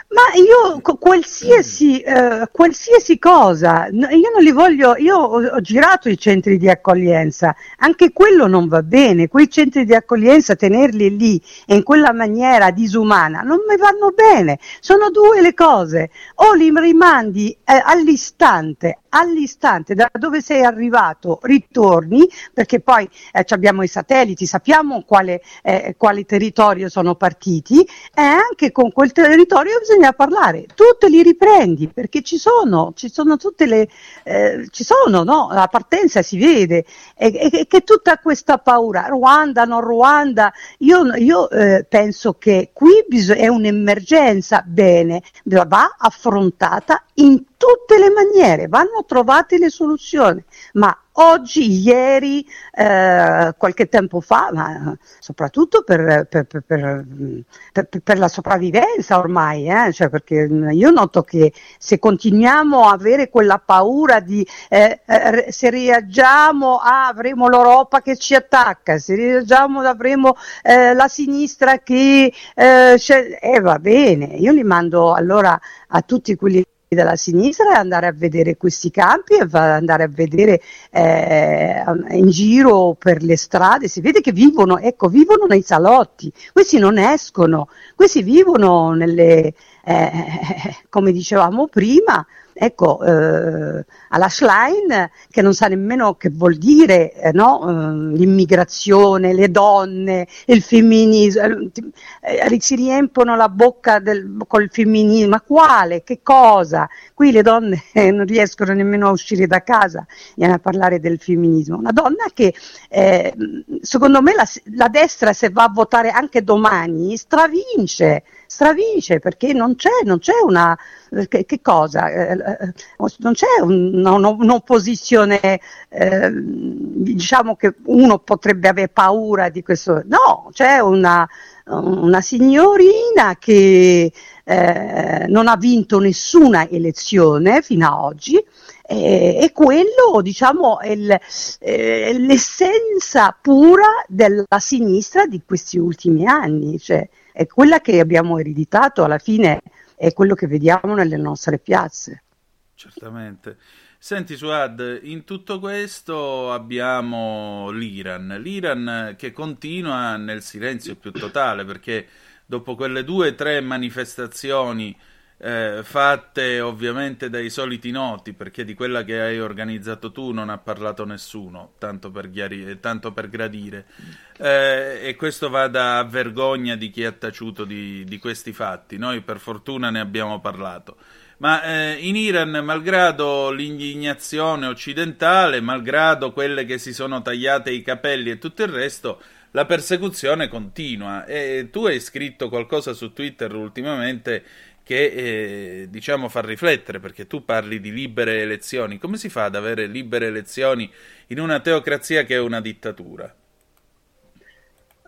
Ma io qualsiasi, eh, qualsiasi cosa, io non li voglio, io ho, ho, girato i centri di accoglienza, anche quello non va bene, quei centri di accoglienza tenerli lì in quella maniera disumana non mi vanno bene, sono due le cose, o li rimandi eh, all'istante all'istante da dove sei arrivato ritorni, perché poi eh, abbiamo i satelliti, sappiamo quale, eh, quale territorio sono partiti e anche con quel territorio bisogna parlare. Tu te li riprendi perché ci sono, ci sono tutte le, eh, ci sono, no? La partenza si vede e, e, che tutta questa paura, Ruanda, non Ruanda, io, io eh, penso che qui bisog- è un'emergenza, bene, va affrontata in tutte le maniere, vanno trovate le soluzioni, ma oggi, ieri, eh, qualche tempo fa, ma soprattutto per, per, per, per la sopravvivenza ormai, eh? cioè perché io noto che se continuiamo a avere quella paura di eh, eh se reagiamo ah, avremo l'Europa che ci attacca, se reagiamo avremo eh, la sinistra che eh, va bene, io li mando allora a tutti quelli della sinistra e andare a vedere questi campi e andare a vedere eh, in giro per le strade, si vede che vivono, ecco, vivono nei salotti, questi non escono, questi vivono nelle, eh, come dicevamo prima, ecco, eh, alla Schlein che non sa nemmeno che vuol dire eh, no? eh, l'immigrazione, le donne, il femminismo, eh, si riempiono la bocca del, col femminismo, ma quale, che cosa? Qui le donne non riescono nemmeno a uscire da casa, viene a parlare del femminismo. Una donna che eh, secondo me la, la destra se va a votare anche domani stravince stravince perché non c'è, non c'è una che, che cosa? Eh, eh non c'è un, un, un'opposizione, eh, diciamo che uno potrebbe avere paura di questo, no, c'è una, una signorina che eh, non ha vinto nessuna elezione fino ad oggi eh, e quello diciamo è il, eh, l'essenza pura della sinistra di questi ultimi anni, cioè è quella che abbiamo ereditato alla fine è quello che vediamo nelle nostre piazze. Certamente. Senti Suad, in tutto questo abbiamo l'Iran, l'Iran che continua nel silenzio più totale perché dopo quelle due o tre manifestazioni eh, fatte ovviamente dai soliti noti, perché di quella che hai organizzato tu non ha parlato nessuno, tanto per, chiarire, tanto per gradire. Eh, e questo va da vergogna di chi ha taciuto di, di, questi fatti. Noi per fortuna ne abbiamo parlato. Ma eh, in Iran, malgrado l'indignazione occidentale, malgrado quelle che si sono tagliate i capelli e tutto il resto, la persecuzione continua. E tu hai scritto qualcosa su Twitter ultimamente che eh, diciamo fa riflettere perché tu parli di libere elezioni. Come si fa ad avere libere elezioni in una teocrazia che è una dittatura?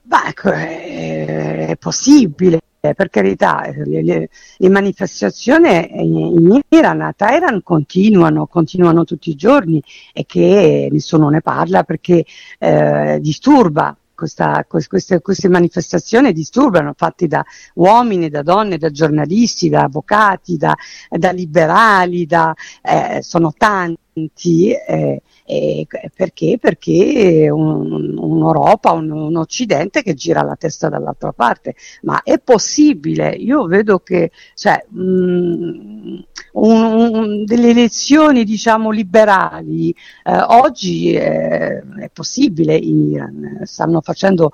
Beh, ecco, è, è possibile, per carità, le, le, le, manifestazioni in Iran, a Teheran continuano, continuano tutti i giorni e che nessuno ne parla perché eh, disturba questa, queste, queste, manifestazioni disturbano, fatte da uomini, da donne, da giornalisti, da avvocati, da, da liberali, da, eh, sono tanti. Eh, eh, perché? Perché un, un'Europa, un, un, Occidente che gira la testa dall'altra parte. Ma è possibile, io vedo che cioè, mh, mm, un, delle elezioni diciamo liberali eh, oggi è, è possibile in Iran, stanno facendo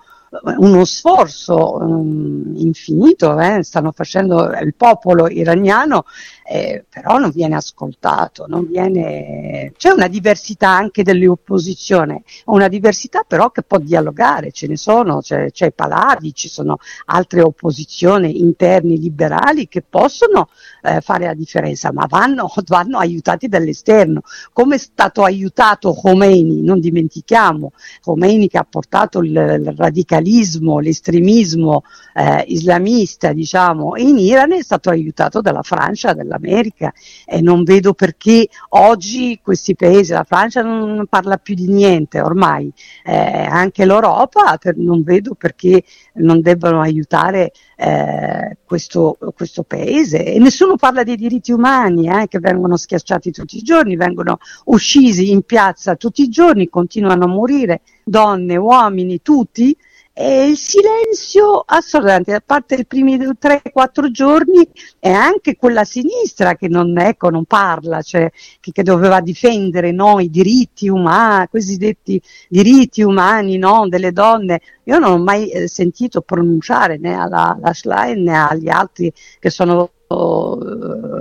uno sforzo um, infinito, eh? stanno facendo il popolo iraniano, eh, però non viene ascoltato, non viene... c'è una diversità anche dell'opposizione, una diversità però che può dialogare, ce ne sono, c'è, c'è Pallavi, ci sono altre opposizioni interni liberali che possono eh, fare la differenza, ma vanno, vanno aiutati dall'esterno, come è stato aiutato Khomeini, non dimentichiamo, Khomeini che ha portato il, il radicalismo radicalismo, l'estremismo eh, islamista, diciamo, in Iran è stato aiutato dalla Francia, dall'America e non vedo perché oggi questi paesi, la Francia non parla più di niente ormai, eh, anche l'Europa, per, non vedo perché non debbano aiutare eh, questo, questo, paese. E nessuno parla dei diritti umani eh, che vengono schiacciati tutti i giorni, vengono uccisi in piazza tutti i giorni, continuano a morire donne, uomini, tutti e il silenzio assordante, a parte i primi 3-4 giorni, è anche quella sinistra che non, ecco, non parla, cioè che, che doveva difendere no, i diritti umani, cosiddetti diritti umani no, delle donne. Io non ho mai eh, sentito pronunciare né alla, Schlein né agli altri che sono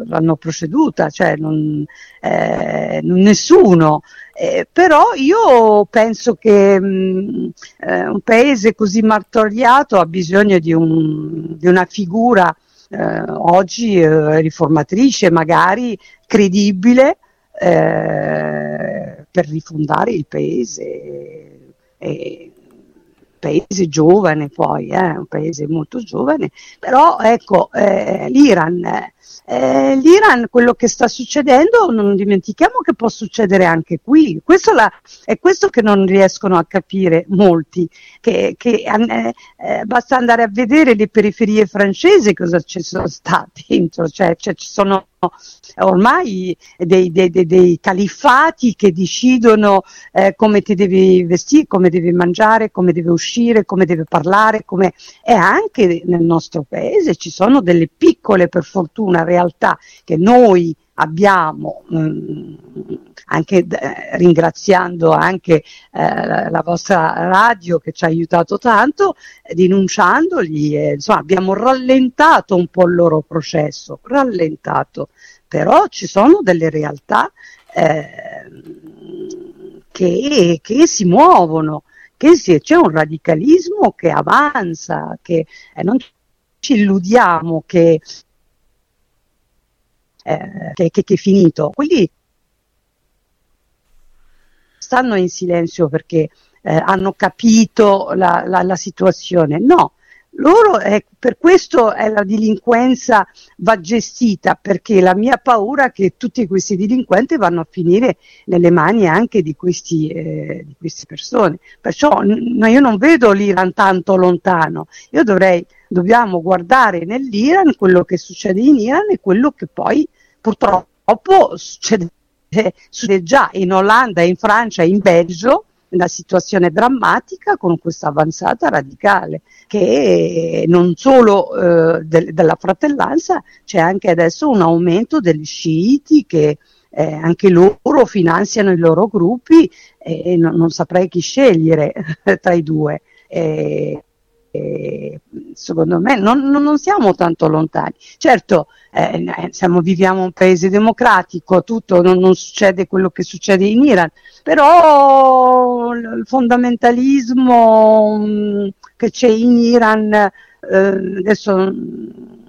l'hanno proceduta, cioè non, eh, nessuno. Eh, però io penso che mh, mm, eh, un paese così martoriato ha bisogno di, un, di una figura eh, oggi eh, riformatrice, magari credibile eh, per rifondare il paese. E, paese giovane poi, eh, un paese molto giovane, però ecco, eh, l'Iran, eh, l'Iran, quello che sta succedendo, non dimentichiamo che può succedere anche qui, questo la, è questo che non riescono a capire molti, che, che eh, eh, basta andare a vedere le periferie francesi cosa ci sono stati dentro, cioè, cioè ci sono ormai dei, dei, dei, dei, califfati che decidono eh, come ti devi vestire, come devi mangiare, come devi uscire, come devi parlare, come... e anche nel nostro paese ci sono delle piccole, per fortuna, realtà che noi abbiamo, mh, mm, anche eh, ringraziando anche eh, la vostra radio che ci ha aiutato tanto, denunciandoli, eh, insomma abbiamo rallentato un po' il loro processo, rallentato, però ci sono delle realtà ehm, che, che si muovono, che si, c'è un radicalismo che avanza, che eh, non ci illudiamo che eh, che, che, che, è finito. Quelli stanno in silenzio perché eh, hanno capito la, la, la, situazione. No, loro è, per questo è la delinquenza va gestita perché la mia paura è che tutti questi delinquenti vanno a finire nelle mani anche di, questi, eh, di queste persone. Perciò n- io non vedo l'Iran tanto lontano, io dovrei, dobbiamo guardare nell'Iran quello che succede in Iran e quello che poi purtroppo succede, succede già in Olanda, in Francia, in Belgio, una situazione drammatica con questa avanzata radicale che non solo eh, de- della fratellanza, c'è anche adesso un aumento degli sciiti che eh, anche loro finanziano i loro gruppi e non, non saprei chi scegliere tra i due. Eh, secondo me non, non, siamo tanto lontani. Certo, eh, eh, siamo, viviamo un paese democratico, tutto non, non, succede quello che succede in Iran, però il fondamentalismo mm, che c'è in Iran eh, adesso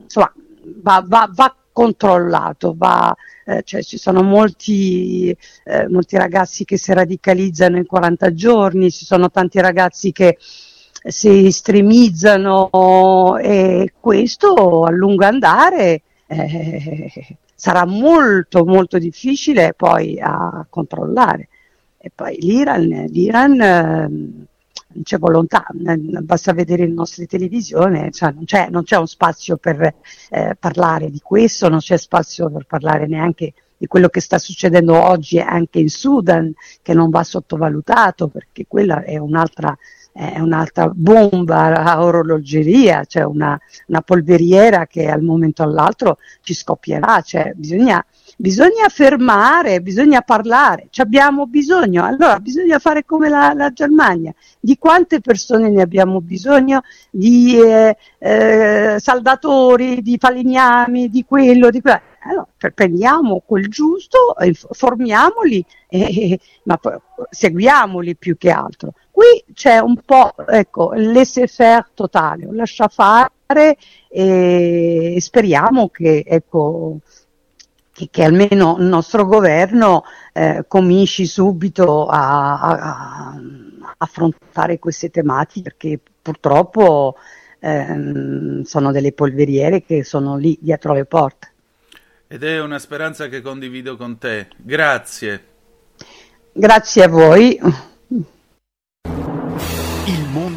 insomma, va, va, va controllato, va, eh, cioè ci sono molti, eh, molti ragazzi che si radicalizzano in 40 giorni, ci sono tanti ragazzi che si estremizzano e questo a lungo andare eh, sarà molto molto difficile poi a controllare. E poi l'Iran, l'Iran eh, non c'è volontà, basta vedere le nostre televisioni, cioè non, c'è, non, c'è, un spazio per eh, parlare di questo, non c'è spazio per parlare neanche di quello che sta succedendo oggi anche in Sudan, che non va sottovalutato perché quella è un'altra è un'altra bomba a orologeria, cioè una, una polveriera che al momento all'altro ci scoppierà, cioè bisogna, bisogna fermare, bisogna parlare, ci abbiamo bisogno, allora bisogna fare come la, la, Germania, di quante persone ne abbiamo bisogno, di eh, eh, saldatori, di falegnami, di quello, di quello allora, prendiamo quel giusto, formiamoli, eh, ma seguiamoli più che altro. Qui c'è un po', ecco, laissez-faire totale, lascia fare e speriamo che, ecco, che, che almeno il nostro governo eh, cominci subito a, a, a, affrontare queste tematiche perché purtroppo eh, sono delle polveriere che sono lì dietro le porte. Ed è una speranza che condivido con te. Grazie. Grazie a voi.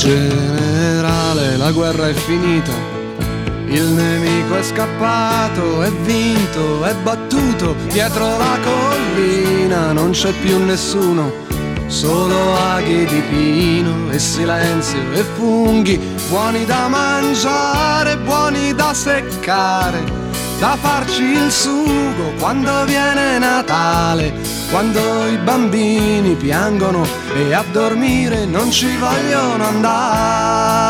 Generale, la guerra è finita. Il nemico è scappato, è vinto, è battuto. Dietro la collina, non c'è più nessuno, solo aghi di pino e silenzio e funghi, buoni da mangiare, buoni da seccare, da farci il sugo quando viene Natale, quando i bambini piangono e a dormire non ci vogliono andare.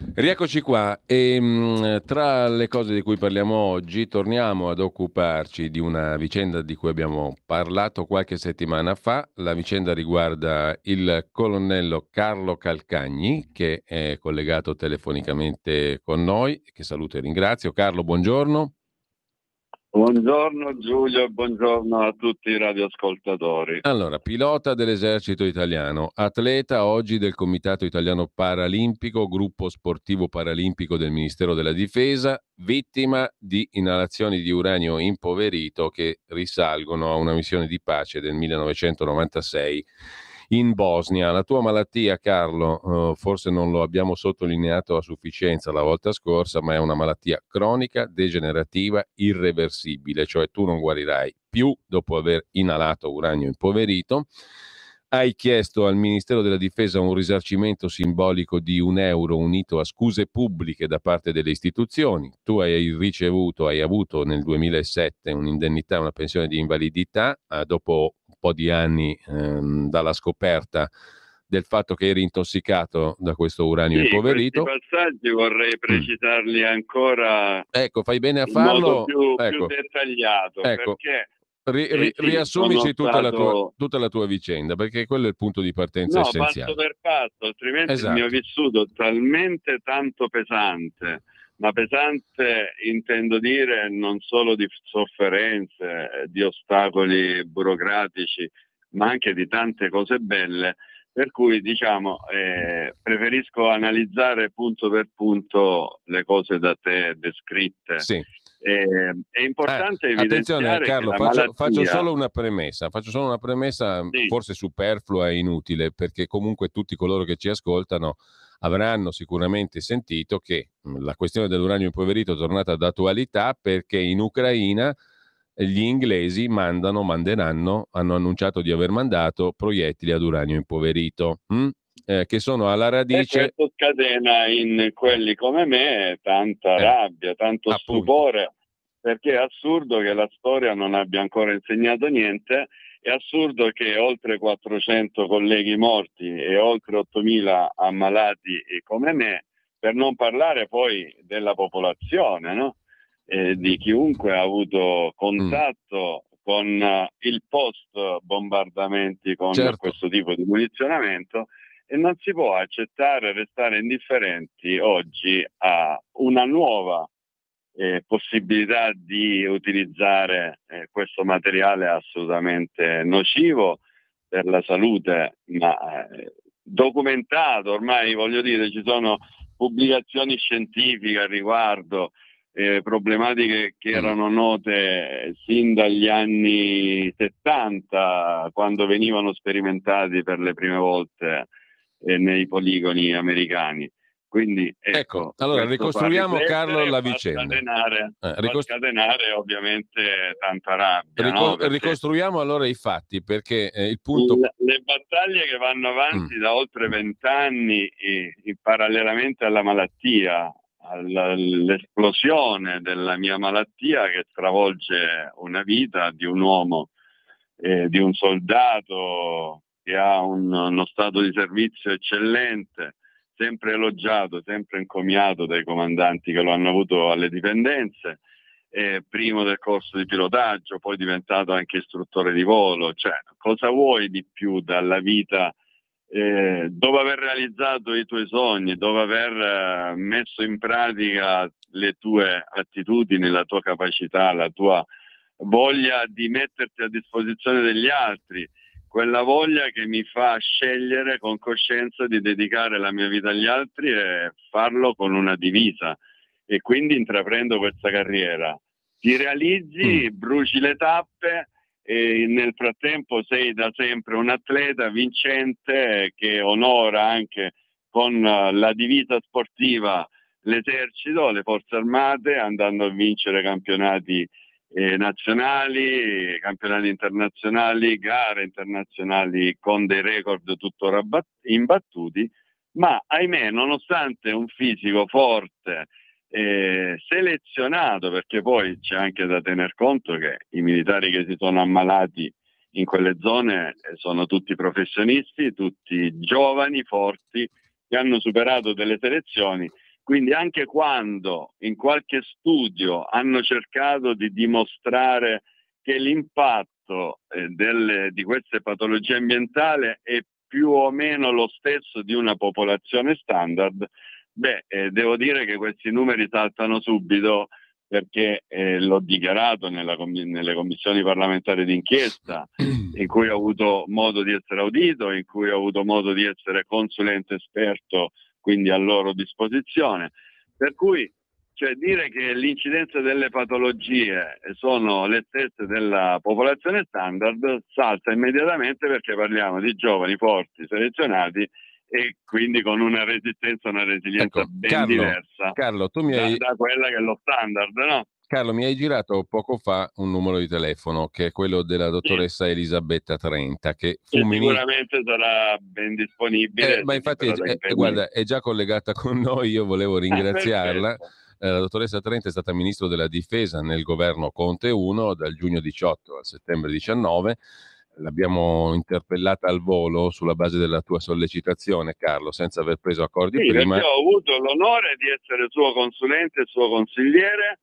Rieccoci qua e mh, tra le cose di cui parliamo oggi torniamo ad occuparci di una vicenda di cui abbiamo parlato qualche settimana fa. La vicenda riguarda il colonnello Carlo Calcagni che è collegato telefonicamente con noi, che saluto e ringrazio. Carlo, buongiorno. Buongiorno Giulio, buongiorno a tutti i radioascoltatori. Allora, pilota dell'esercito italiano, atleta oggi del Comitato Italiano Paralimpico, gruppo sportivo paralimpico del Ministero della Difesa, vittima di inalazioni di uranio impoverito che risalgono a una missione di pace del 1996 in Bosnia. La tua malattia, Carlo, eh, forse non lo abbiamo sottolineato a sufficienza la volta scorsa, ma è una malattia cronica, degenerativa, irreversibile, cioè tu non guarirai più dopo aver inalato uranio impoverito. hai chiesto al Ministero della Difesa un risarcimento simbolico di un euro unito a scuse pubbliche da parte delle istituzioni. Tu hai ricevuto, hai avuto nel 2007 un'indennità, una pensione di invalidità, eh, dopo po' di anni ehm, dalla scoperta del fatto che eri intossicato da questo uranio Sì, impoverito. Questi passaggi vorrei precisarli ancora Ecco, fai bene a farlo. più, più Ecco. dettagliato Ecco. perché Ri- ri- sì, riassumici tutta, la tua, stato- tutta la tua vicenda, perché quello è il punto di partenza No, essenziale. passo per passo, altrimenti Esatto. il mio vissuto è talmente tanto pesante, ma pesante intendo dire non solo di sofferenze, di ostacoli burocratici, ma anche di tante cose belle, per cui diciamo eh, preferisco analizzare punto per punto le cose da te descritte. Sì. Eh, è importante Eh, evidenziare attenzione Carlo, faccio, malattia- faccio solo una premessa, faccio solo una premessa Sì. forse superflua e inutile, perché comunque tutti coloro che ci ascoltano avranno sicuramente sentito che mh, la questione dell'uranio impoverito è tornata d'attualità perché in Ucraina gli inglesi mandano, manderanno, hanno annunciato di aver mandato proiettili ad uranio impoverito, mh? Eh, che sono alla E radice... questo scatena in quelli come me tanta Eh, rabbia, tanto appunto. stupore, perché è assurdo che la storia non abbia ancora insegnato niente, è assurdo che oltre 400 colleghi morti e oltre 8.000 ammalati come me, per non parlare poi della popolazione, no? Eh, di chiunque ha avuto contatto con eh, il post bombardamenti con Certo. questo tipo di munizionamento e non si può accettare restare indifferenti oggi a una nuova eh, possibilità di utilizzare eh, questo materiale assolutamente nocivo per la salute, ma eh, documentato, ormai voglio dire ci sono pubblicazioni scientifiche al riguardo, eh, problematiche che erano note sin dagli anni 70 quando venivano sperimentati per le prime volte eh, nei poligoni americani. Quindi ecco, Ecco, allora ricostruiamo Carlo la vicenda. Scatenare, Eh, fa ricost- scatenare ovviamente tanta rabbia. rico- no? Perché ricostruiamo allora i fatti perché eh, il punto... il- le battaglie che vanno avanti Mm. da oltre vent'anni parallelamente alla malattia, all'esplosione della mia malattia che stravolge una vita di un uomo, eh, di un soldato che ha un- uno stato di servizio eccellente, sempre elogiato, sempre encomiato dai comandanti che lo hanno avuto alle dipendenze, eh, primo del corso di pilotaggio, poi diventato anche istruttore di volo, cioè cosa vuoi di più dalla vita eh, dopo aver realizzato i tuoi sogni, dopo aver eh, messo in pratica le tue attitudini, la tua capacità, la tua voglia di metterti a disposizione degli altri, quella voglia che mi fa scegliere con coscienza di dedicare la mia vita agli altri e farlo con una divisa e quindi intraprendo questa carriera. Ti realizzi, bruci le tappe e nel frattempo sei da sempre un atleta vincente che onora anche con eh, la divisa sportiva l'esercito, le forze armate, andando a vincere campionati eh, nazionali, campionati internazionali, gare internazionali con dei record tuttora bat- imbattuti, ma ahimè, nonostante un fisico forte, eh, selezionato, perché poi c'è anche da tener conto che i militari che si sono ammalati in quelle zone eh, sono tutti professionisti, tutti giovani, forti, che hanno superato delle selezioni. Quindi anche quando in qualche studio hanno cercato di dimostrare che l'impatto eh, delle- di queste patologie ambientali è più o meno lo stesso di una popolazione standard, beh, eh, devo dire che questi numeri saltano subito perché eh, l'ho dichiarato nella nelle commissioni parlamentari d'inchiesta in cui ho avuto modo di essere audito, in cui ho avuto modo di essere consulente esperto, quindi a loro disposizione. Per cui cioè, dire che l'incidenza delle patologie sono le stesse della popolazione standard salta immediatamente perché parliamo di giovani forti, selezionati e quindi con una resistenza, una resilienza Ecco, ben Carlo, diversa Carlo, tu mi da, hai... da quella che è lo standard, no? Carlo, mi hai girato poco fa un numero di telefono che è quello della dottoressa sì. Elisabetta Trenta, che fu sicuramente sarà ben disponibile. Eh, ma infatti, è, è, guarda, è già collegata con noi, io volevo ringraziarla. Eh, la dottoressa Trenta è stata ministro della difesa nel governo Conte 1 dal giugno 18 al settembre 19 l'abbiamo interpellata al volo sulla base della tua sollecitazione, Carlo, senza aver preso accordi sì, prima. Ho avuto l'onore di essere suo consulente e suo consigliere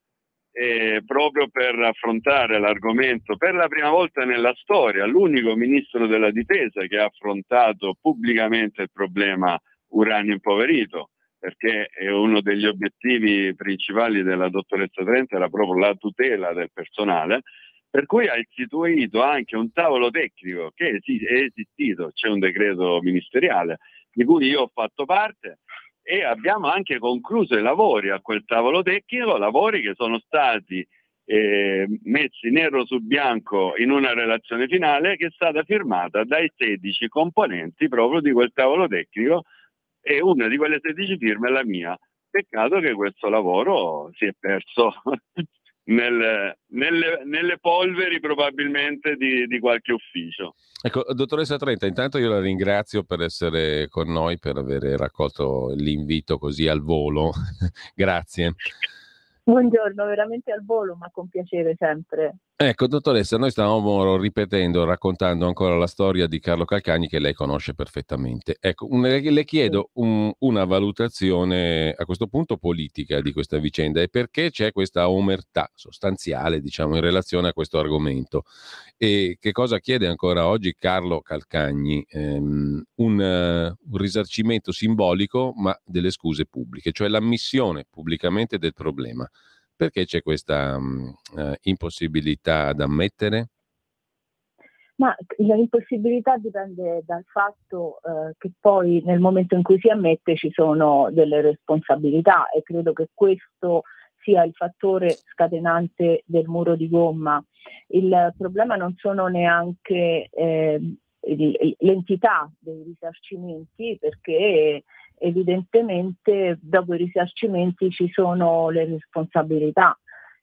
eh, proprio per affrontare l'argomento per la prima volta nella storia, l'unico ministro della difesa che ha affrontato pubblicamente il problema uranio impoverito, perché uno degli obiettivi principali della dottoressa Trenta era proprio la tutela del personale, per cui ha istituito anche un tavolo tecnico che è esistito, c'è un decreto ministeriale di cui io ho fatto parte e abbiamo anche concluso i lavori a quel tavolo tecnico, lavori che sono stati eh, messi nero su bianco in una relazione finale che è stata firmata dai 16 componenti proprio di quel tavolo tecnico e una di quelle 16 firme è la mia. Peccato che questo lavoro si è perso nel, nelle, nelle, polveri probabilmente di, di, qualche ufficio. Ecco, dottoressa Trenta, intanto io la ringrazio per essere con noi, per aver raccolto l'invito così al volo. Grazie. Buongiorno, veramente al volo, ma con piacere sempre. Ecco, dottoressa, noi stavamo ripetendo, raccontando ancora la storia di Carlo Calcagni che lei conosce perfettamente. Ecco, un, le chiedo un, una valutazione a questo punto politica di questa vicenda e perché c'è questa omertà sostanziale, diciamo, in relazione a questo argomento. E che cosa chiede ancora oggi Carlo Calcagni? Um, un, uh, un risarcimento simbolico, ma delle scuse pubbliche, cioè l'ammissione pubblicamente del problema. Perché c'è questa uh, impossibilità ad ammettere? Ma l'impossibilità dipende dal fatto eh, che poi nel momento in cui si ammette ci sono delle responsabilità e credo che questo sia il fattore scatenante del muro di gomma. Il problema non sono neanche eh, l'entità dei risarcimenti perché evidentemente dopo i risarcimenti ci sono le responsabilità.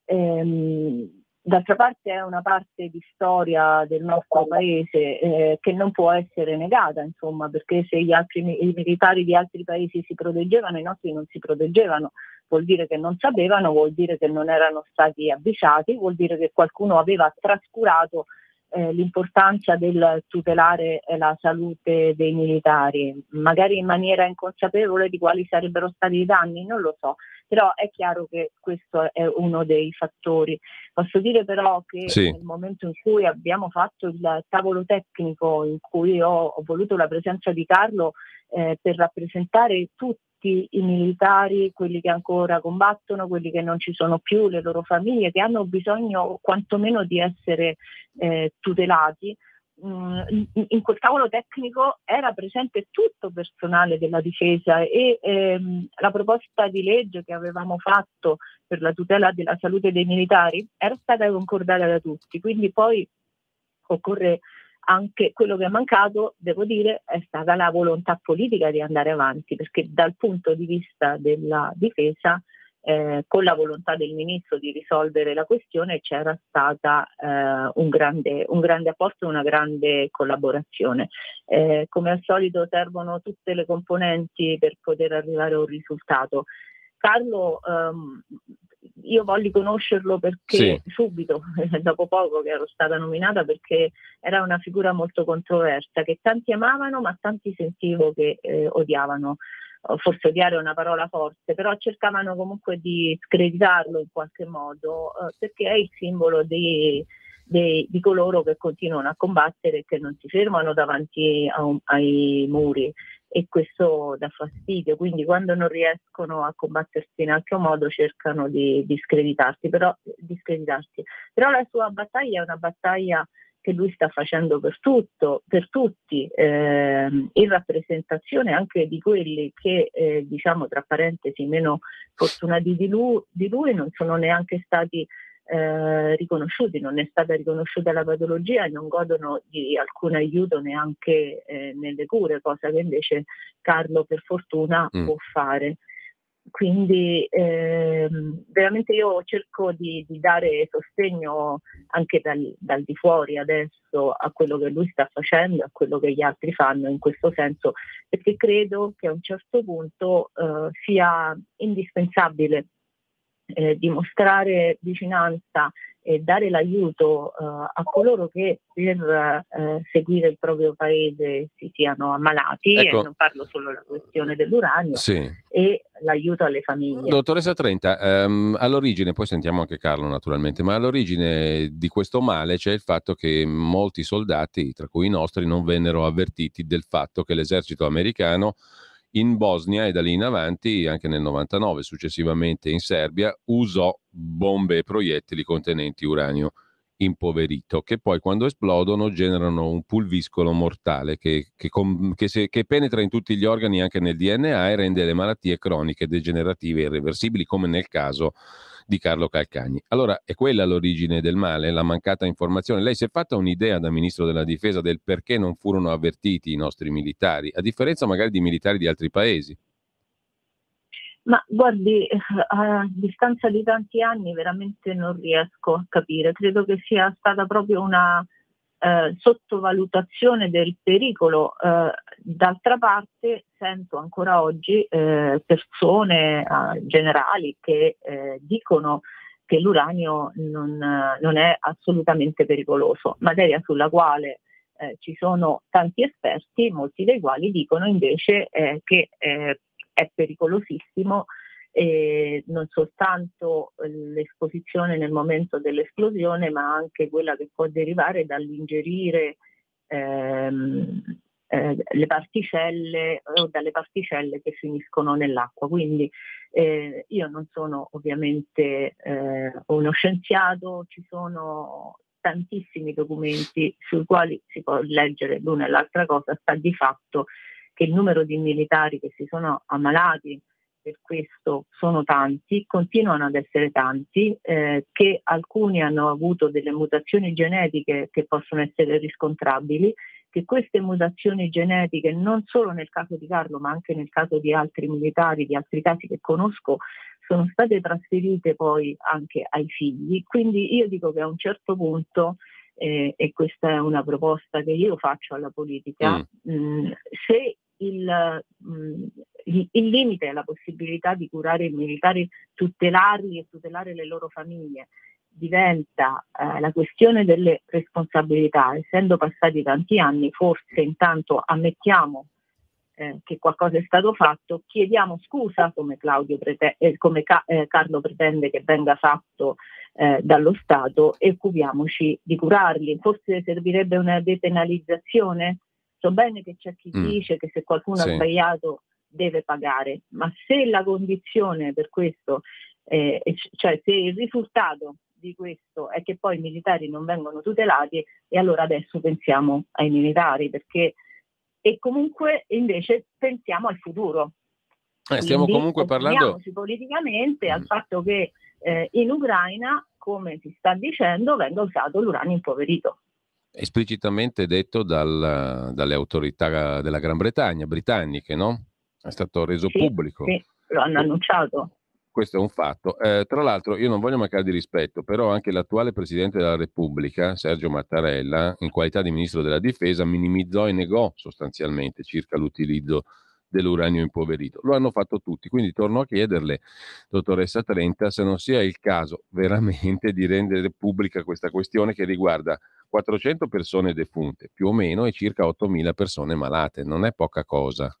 Ehm, d'altra parte è una parte di storia del nostro paese eh, che non può essere negata, insomma, perché se altri, i militari di altri paesi si proteggevano, i nostri non si proteggevano, vuol dire che non sapevano, vuol dire che non erano stati avvisati, vuol dire che qualcuno aveva trascurato eh, l'importanza del tutelare eh, la salute dei militari, magari in maniera inconsapevole di quali sarebbero stati i danni, non lo so, però è chiaro che questo è uno dei fattori. Posso dire però che sì. nel momento in cui abbiamo fatto il tavolo tecnico in cui ho, ho voluto la presenza di Carlo eh, per rappresentare tutti tutti i militari, quelli che ancora combattono, quelli che non ci sono più, le loro famiglie, che hanno bisogno quantomeno di essere eh, tutelati. Mm, in quel tavolo tecnico era presente tutto il personale della difesa e ehm, la proposta di legge che avevamo fatto per la tutela della salute dei militari era stata concordata da tutti, quindi poi occorre anche quello che è mancato, devo dire, è stata la volontà politica di andare avanti, perché dal punto di vista della difesa, eh, con la volontà del ministro di risolvere la questione, c'era stata eh, un, grande, un, grande, apporto e una grande collaborazione. Eh, come al solito servono tutte le componenti per poter arrivare a un risultato. Carlo ehm, io voglio conoscerlo perché sì. subito, dopo poco che ero stata nominata, perché era una figura molto controversa, che tanti amavano ma tanti sentivo che eh, odiavano. Forse odiare è una parola forte, però cercavano comunque di screditarlo in qualche modo, eh, perché è il simbolo di, di, di, coloro che continuano a combattere e che non si fermano davanti un, ai muri e questo dà fastidio, quindi quando non riescono a combattersi in altro modo cercano di, di, screditarsi, però, di screditarsi. Però la sua battaglia è una battaglia che lui sta facendo per tutto, per tutti, eh, in rappresentazione anche di quelli che, eh, diciamo tra parentesi, meno fortunati di lui, di lui non sono neanche stati eh, riconosciuti, non è stata riconosciuta la patologia e non godono di alcun aiuto neanche eh, nelle cure, cosa che invece Carlo per fortuna mm. può fare. quindi ehm, veramente io cerco di, di, dare sostegno anche dal, dal, di fuori adesso a quello che lui sta facendo, a quello che gli altri fanno in questo senso, perché credo che a un certo punto eh, sia indispensabile eh, dimostrare vicinanza e dare l'aiuto uh, a coloro che per uh, seguire il proprio paese si siano ammalati, ecco. e non parlo solo della questione dell'uranio, sì. e l'aiuto alle famiglie. Dottoressa Trenta, um, all'origine, poi sentiamo anche Carlo naturalmente, ma all'origine di questo male c'è il fatto che molti soldati, tra cui i nostri, non vennero avvertiti del fatto che l'esercito americano in Bosnia e da lì in avanti, anche nel 99, successivamente in Serbia, usò bombe e proiettili contenenti uranio impoverito, che poi quando esplodono generano un pulviscolo mortale che, che, che, se, che, penetra in tutti gli organi, anche nel DNA, e rende le malattie croniche degenerative e irreversibili, come nel caso di Carlo Calcagni. Allora è quella l'origine del male, la mancata informazione. Lei si è fatta un'idea da ministro della difesa del perché non furono avvertiti i nostri militari, a differenza magari di militari di altri paesi? Ma guardi, a distanza di tanti anni veramente non riesco a capire, credo che sia stata proprio una eh, sottovalutazione del pericolo. Eh, d'altra parte sento ancora oggi eh, persone eh, generali che eh, dicono che l'uranio non, non, è assolutamente pericoloso, materia sulla quale eh, ci sono tanti esperti, molti dei quali dicono invece che è pericolosissimo eh, non soltanto l'esposizione nel momento dell'esplosione, ma anche quella che può derivare dall'ingerire ehm, eh, le particelle o dalle particelle che finiscono nell'acqua. Quindi eh, io non sono ovviamente eh, uno scienziato, ci sono tantissimi documenti sui quali si può leggere l'una e l'altra cosa, sta di fatto che il numero di militari che si sono ammalati per questo sono tanti, continuano ad essere tanti, eh, che alcuni hanno avuto delle mutazioni genetiche che possono essere riscontrabili, che queste mutazioni genetiche non solo nel caso di Carlo ma anche nel caso di altri militari, di altri casi che conosco, sono state trasferite poi anche ai figli. Quindi io dico che a un certo punto eh, e questa è una proposta che io faccio alla politica, mm. mh, se il, mh, il, limite è la possibilità di curare i militari, tutelarli e tutelare le loro famiglie, diventa eh, la questione delle responsabilità, essendo passati tanti anni, forse intanto ammettiamo eh, che qualcosa è stato fatto, chiediamo scusa come, prete- eh, come Ca- eh, Carlo pretende che venga fatto eh, dallo Stato e occupiamoci di curarli. Forse servirebbe una depenalizzazione So bene che c'è chi mm. dice che se qualcuno sì. ha sbagliato deve pagare, ma se la condizione per questo, eh, cioè se il risultato di questo è che poi i militari non vengono tutelati, e allora adesso pensiamo ai militari, perché e comunque invece pensiamo al futuro. Eh, stiamo comunque parlando politicamente mm. al fatto che eh, in Ucraina, come si sta dicendo, venga usato l'uranio impoverito esplicitamente detto dal, dalle autorità della Gran Bretagna, britanniche, no? È stato reso sì, pubblico. Sì, lo hanno annunciato. Questo è un fatto. Eh, tra l'altro, io non voglio mancare di rispetto, però anche l'attuale Presidente della Repubblica, Sergio Mattarella, in qualità di Ministro della Difesa, minimizzò e negò sostanzialmente circa l'utilizzo dell'uranio impoverito. Lo hanno fatto tutti, quindi torno a chiederle, dottoressa Trenta, se non sia il caso veramente di rendere pubblica questa questione che riguarda 400 persone defunte, più o meno, e circa 8.000 persone malate. Non è poca cosa.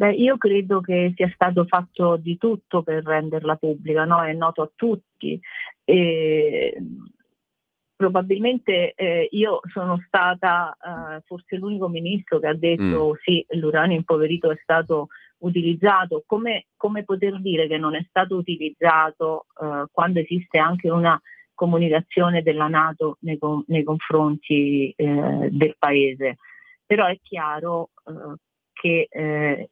Beh, io credo che sia stato fatto di tutto per renderla pubblica, no? è noto a tutti. E probabilmente eh, io sono stata eh, forse l'unico ministro che ha detto mm. sì, l'uranio impoverito è stato utilizzato, come, come, poter dire che non è stato utilizzato eh, quando esiste anche una comunicazione della Nato nei, nei confronti eh, del Paese. Però è chiaro eh, che eh,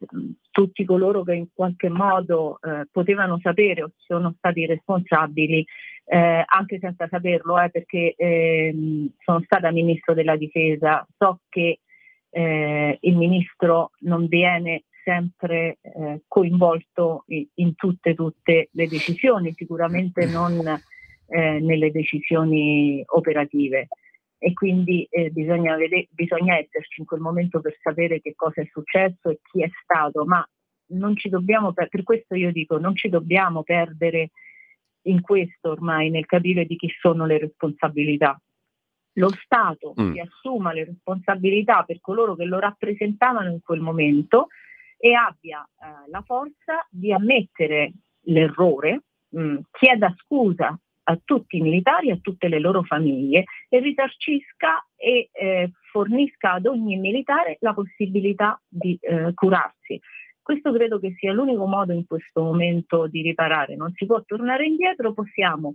tutti coloro che in qualche modo potevano sapere o sono stati responsabili eh, anche senza saperlo, eh, perché ehm, sono stata ministro della difesa, so che eh, il ministro non viene sempre eh, coinvolto in, tutte, tutte le decisioni, sicuramente non eh, nelle decisioni operative. E quindi eh, bisogna, vedere, bisogna esserci in quel momento per sapere che cosa è successo e chi è stato, ma non ci dobbiamo, per, per questo io dico, non ci dobbiamo perdere in questo ormai, nel capire di chi sono le responsabilità. Lo Stato mm. si assuma le responsabilità per coloro che lo rappresentavano in quel momento e abbia eh, la forza di ammettere l'errore, mh, mm, chieda scusa a tutti i militari, a tutte le loro famiglie e risarcisca e eh, fornisca ad ogni militare la possibilità di eh, curarsi. Questo credo che sia l'unico modo in questo momento di riparare. Non si può tornare indietro, possiamo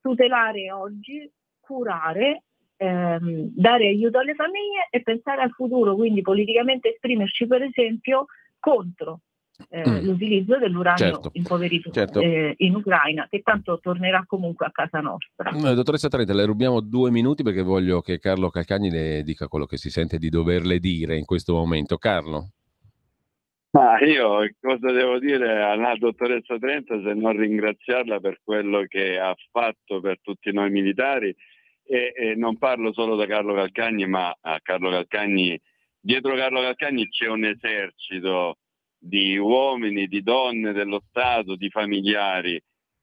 tutelare oggi, curare, ehm, dare aiuto alle famiglie e pensare al futuro, quindi politicamente esprimerci per esempio contro eh, mm. l'utilizzo dell'uranio certo, impoverito certo. Eh, in Ucraina, che tanto tornerà comunque a casa nostra. Eh, dottoressa Trenta, le rubiamo due minuti perché voglio che Carlo Calcagni le dica quello che si sente di doverle dire in questo momento. Carlo. Ma io cosa devo dire alla dottoressa Trenta se non ringraziarla per quello che ha fatto per tutti noi militari e, e non parlo solo da Carlo Calcagni, ma a Carlo Calcagni, dietro Carlo Calcagni c'è un esercito di uomini, di donne dello Stato, di familiari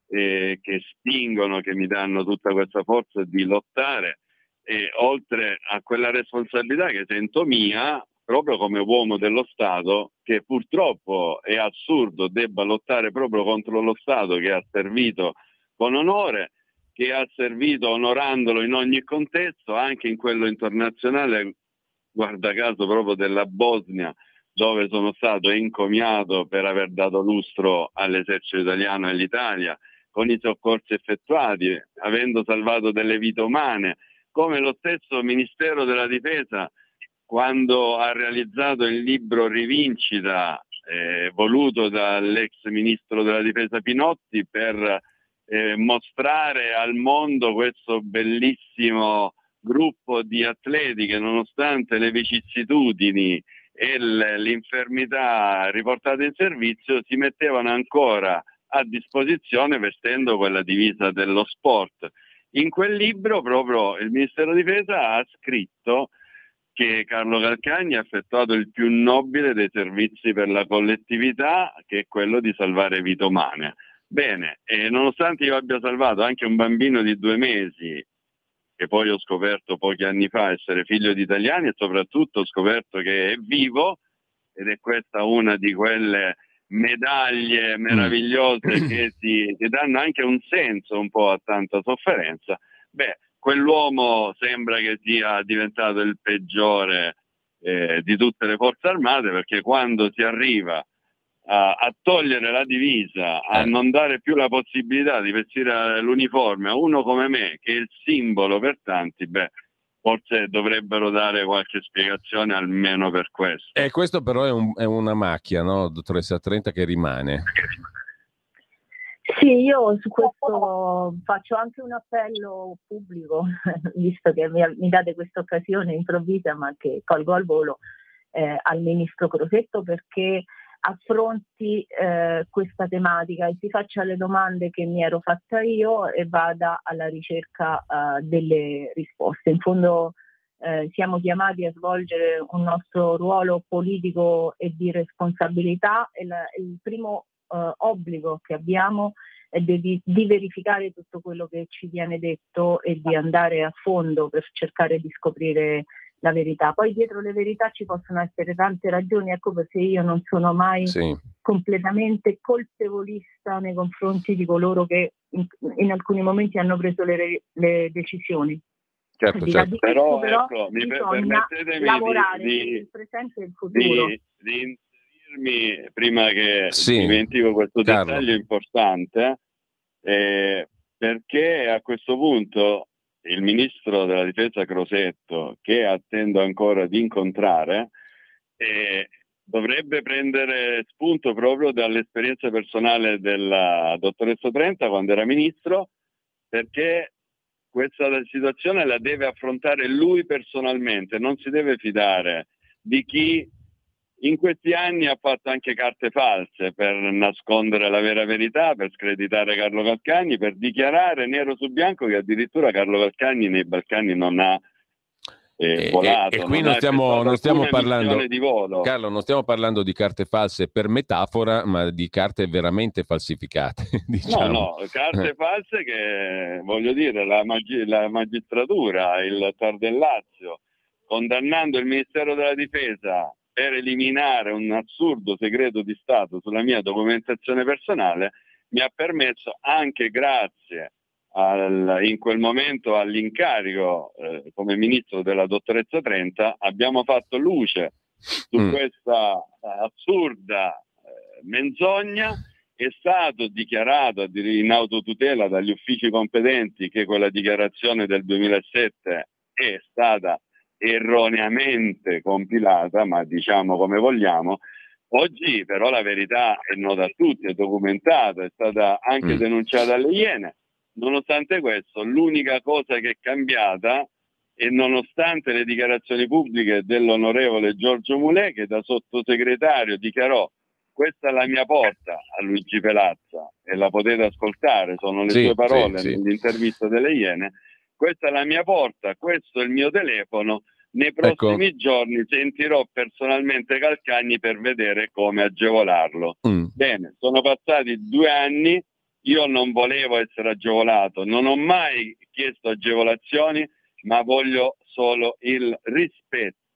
eh, che spingono, che mi danno tutta questa forza di lottare e oltre a quella responsabilità che sento mia, proprio come uomo dello Stato, che purtroppo è assurdo debba lottare proprio contro lo Stato che ha servito con onore, che ha servito onorandolo in ogni contesto, anche in quello internazionale, guarda caso proprio della Bosnia, dove sono stato incomiato per aver dato lustro all'esercito italiano e all'Italia, con i soccorsi effettuati, avendo salvato delle vite umane, come lo stesso Ministero della Difesa quando ha realizzato il libro Rivincita, eh, voluto dall'ex ministro della difesa Pinotti per eh, mostrare al mondo questo bellissimo gruppo di atleti che nonostante le vicissitudini e l'infermità riportate in servizio si mettevano ancora a disposizione vestendo quella divisa dello sport. In quel libro proprio il Ministero della Difesa ha scritto che Carlo Calcagni ha effettuato il più nobile dei servizi per la collettività, che è quello di salvare vite umane. Bene, nonostante io abbia salvato anche un bambino di due mesi, che poi ho scoperto pochi anni fa essere figlio di italiani e soprattutto ho scoperto che è vivo, ed è questa una di quelle medaglie meravigliose mm. che, ti, che danno anche un senso un po' a tanta sofferenza, beh, quell'uomo sembra che sia diventato il peggiore eh, di tutte le forze armate perché quando si arriva a, a togliere la divisa, a eh. non dare più la possibilità di vestire l'uniforme a uno come me, che è il simbolo per tanti, beh, forse dovrebbero dare qualche spiegazione almeno per questo. E questo però è, un, è una macchia, no, dottoressa Trenta, che rimane. Sì, io su questo faccio anche un appello pubblico, visto che mi, mi date questa occasione improvvisa, ma che colgo al volo, eh, al Ministro Crosetto perché affronti eh, questa tematica e si faccia le domande che mi ero fatta io e vada alla ricerca eh, delle risposte. In fondo eh, siamo chiamati a svolgere un nostro ruolo politico e di responsabilità e la, il primo eh, obbligo che abbiamo è di, di, verificare tutto quello che ci viene detto e di andare a fondo per cercare di scoprire la verità. Poi dietro le verità ci possono essere tante ragioni, ecco perché io non sono mai sì. completamente colpevolista nei confronti di coloro che in, in alcuni momenti hanno preso le, le decisioni. Certo, certo. Però, però ecco, mi permettetemi lavorare di, di, il presente e il futuro. Di, di inserirmi, prima che sì. dimentico questo Carlo. dettaglio importante, eh, perché a questo punto il ministro della difesa Crosetto, che attendo ancora di incontrare, eh, dovrebbe prendere spunto proprio dall'esperienza personale della dottoressa Trenta quando era ministro, perché questa situazione la deve affrontare lui personalmente, non si deve fidare di chi in questi anni ha fatto anche carte false per nascondere la vera verità, per screditare Carlo Calcagni, per dichiarare nero su bianco che addirittura Carlo Calcagni nei Balcani non ha eh, volato. E, qui non, ha stiamo, non stiamo parlando, missione di volo. Carlo, non stiamo parlando di carte false per metafora, ma di carte veramente falsificate. Diciamo. No, no, carte false che voglio dire, la, magi- la magistratura, il TAR del Lazio, condannando il Ministero della Difesa per eliminare un assurdo segreto di Stato sulla mia documentazione personale, mi ha permesso anche grazie al, in quel momento all'incarico eh, come ministro della dottoressa Trenta, abbiamo fatto luce su Mm. questa assurda eh, menzogna. È stato dichiarato in autotutela dagli uffici competenti che quella dichiarazione del 2007 è stata erroneamente compilata, ma diciamo come vogliamo. Oggi però la verità è nota a tutti, è documentata, è stata anche Mm. denunciata alle Iene. Nonostante questo, l'unica cosa che è cambiata e nonostante le dichiarazioni pubbliche dell'onorevole Giorgio Mulè, che da sottosegretario dichiarò questa è la mia porta a Luigi Pelazza e la potete ascoltare, sono le Sì, sue parole sì, sì. nell'intervista delle Iene, questa è la mia porta, questo è il mio telefono, nei Ecco. prossimi giorni sentirò personalmente Calcagni per vedere come agevolarlo. Mm. Bene, sono passati due anni, io non volevo essere agevolato, non ho mai chiesto agevolazioni, ma voglio solo il rispetto.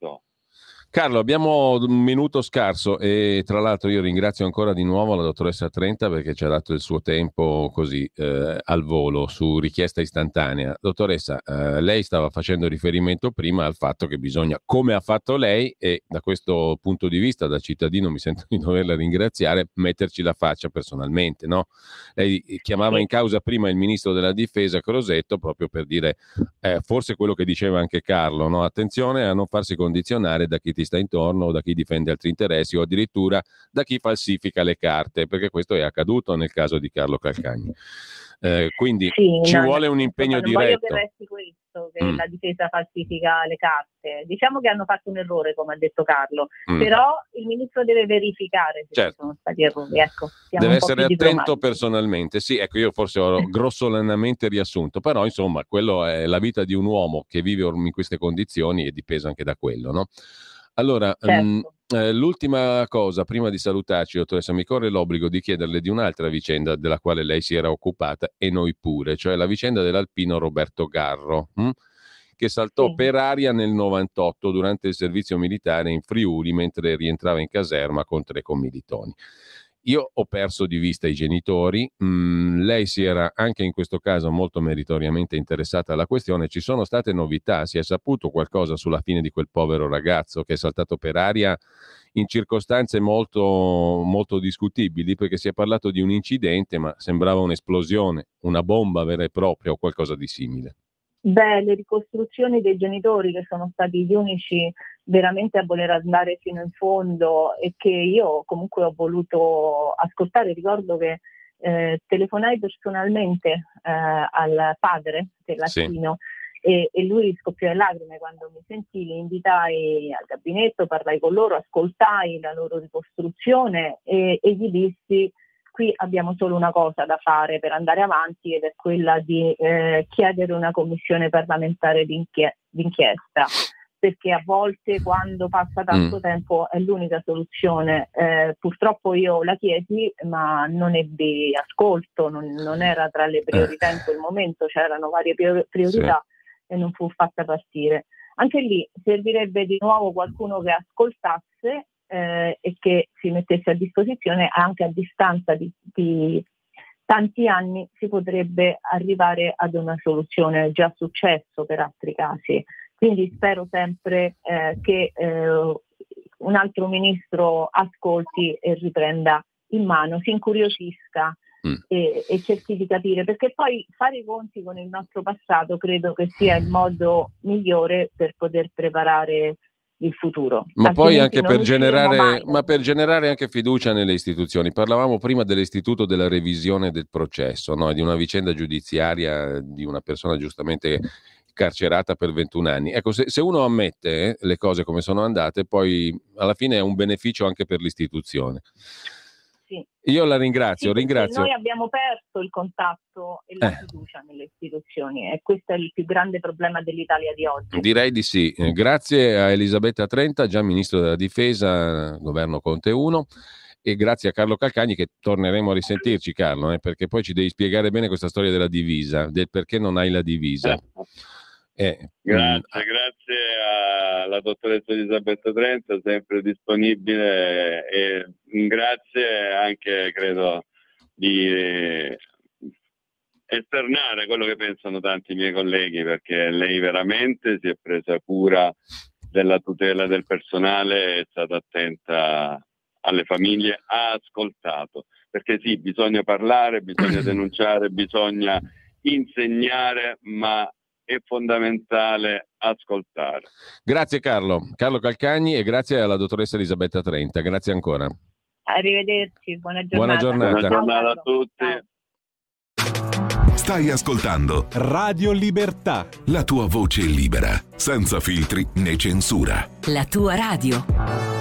Carlo, abbiamo un minuto scarso e tra l'altro io ringrazio ancora di nuovo la dottoressa Trenta perché ci ha dato il suo tempo così eh, al volo su richiesta istantanea. Dottoressa, eh, lei stava facendo riferimento prima al fatto che bisogna, come ha fatto lei, e da questo punto di vista da cittadino mi sento di doverla ringraziare, metterci la faccia personalmente. No? Lei chiamava in causa prima il ministro della difesa Crosetto proprio per dire eh, forse quello che diceva anche Carlo, no? attenzione a non farsi condizionare da chi ti sta intorno o da chi difende altri interessi o addirittura da chi falsifica le carte, perché questo è accaduto nel caso di Carlo Calcagni. Eh, quindi Sì, ci no, vuole un impegno non voglio diretto. che resti questo, che Mm. la difesa falsifica le carte. Diciamo che hanno fatto un errore, come ha detto Carlo, Mm. però il ministro deve verificare se Certo. ci sono stati errori. Ecco, Deve essere attento personalmente. Sì, ecco, io forse ho grossolanamente riassunto, però insomma, quello è la vita di un uomo che vive in queste condizioni e dipesa anche da quello, no? Allora, Certo. mm, eh, l'ultima cosa, prima di salutarci, dottoressa, mi corre l'obbligo di chiederle di un'altra vicenda della quale lei si era occupata e noi pure, cioè la vicenda dell'alpino Roberto Garro, hm? che saltò Sì. per aria nel 98 durante il servizio militare in Friuli mentre rientrava in caserma con tre commilitoni. Io ho perso di vista i genitori, mm, lei si era anche in questo caso molto meritoriamente interessata alla questione, ci sono state novità, si è saputo qualcosa sulla fine di quel povero ragazzo che è saltato per aria in circostanze molto, molto discutibili perché si è parlato di un incidente ma sembrava un'esplosione, una bomba vera e propria o qualcosa di simile. Beh, le ricostruzioni dei genitori che sono stati gli unici veramente a voler andare fino in fondo e che io comunque ho voluto ascoltare. Ricordo che eh, telefonai personalmente eh, al padre dell'assino e, e lui scoppiò in lacrime quando mi sentì, li invitai al gabinetto, parlai con loro, ascoltai la loro ricostruzione e, e gli dissi qui abbiamo solo una cosa da fare per andare avanti ed è quella di eh, chiedere una commissione parlamentare d'inchie- d'inchiesta perché a volte quando passa tanto Mm. tempo è l'unica soluzione. Eh, purtroppo io la chiesi ma non ebbi ascolto, non, non era tra le priorità in quel momento, c'erano varie prior- priorità e non fu fatta partire. Anche lì servirebbe di nuovo qualcuno che ascoltasse eh, e che si mettesse a disposizione anche a distanza di, di tanti anni si potrebbe arrivare ad una soluzione, è già successo per altri casi. Quindi spero sempre eh, che eh, un altro ministro ascolti e riprenda in mano, si incuriosisca Mm. e, e cerchi di capire, perché poi fare i conti con il nostro passato credo che sia il modo migliore per poter preparare il futuro. Ma poi anche per generare, ma per generare anche fiducia nelle istituzioni. Parlavamo prima dell'istituto della revisione del processo, no? di una vicenda giudiziaria di una persona giustamente carcerata per 21 anni. Ecco, se, se uno ammette le cose come sono andate, poi alla fine è un beneficio anche per l'istituzione. Sì. Io la ringrazio, Sì, ringrazio. Noi abbiamo perso il contatto e la Eh. fiducia nelle istituzioni e questo è il più grande problema dell'Italia di oggi. Direi di sì. Eh, Grazie a Elisabetta Trenta, già ministro della difesa, governo Conte 1, e grazie a Carlo Calcagni che torneremo a risentirci, Carlo, eh, perché poi ci devi spiegare bene questa storia della divisa, del perché non hai la divisa. Eh, mm, Grazie, grazie alla dottoressa Elisabetta Trenta, sempre disponibile e grazie anche, credo, di eh, esternare quello che pensano tanti miei colleghi, perché lei veramente si è presa cura della tutela del personale, è stata attenta alle famiglie, ha ascoltato, perché sì, bisogna parlare, bisogna denunciare, bisogna insegnare, ma è fondamentale ascoltare. Grazie Carlo, Carlo Calcagni e grazie alla dottoressa Elisabetta Trenta. Grazie ancora. Arrivederci, buona giornata. Buona giornata. Buona giornata a tutti. Stai ascoltando Radio Libertà. la tua voce libera, senza filtri né censura. La tua radio.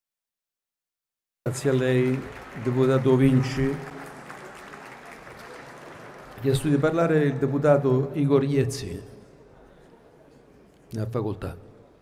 Grazie a lei, deputato Vinci. Chiesto di parlare il deputato Igor Iezzi. Ne facoltà.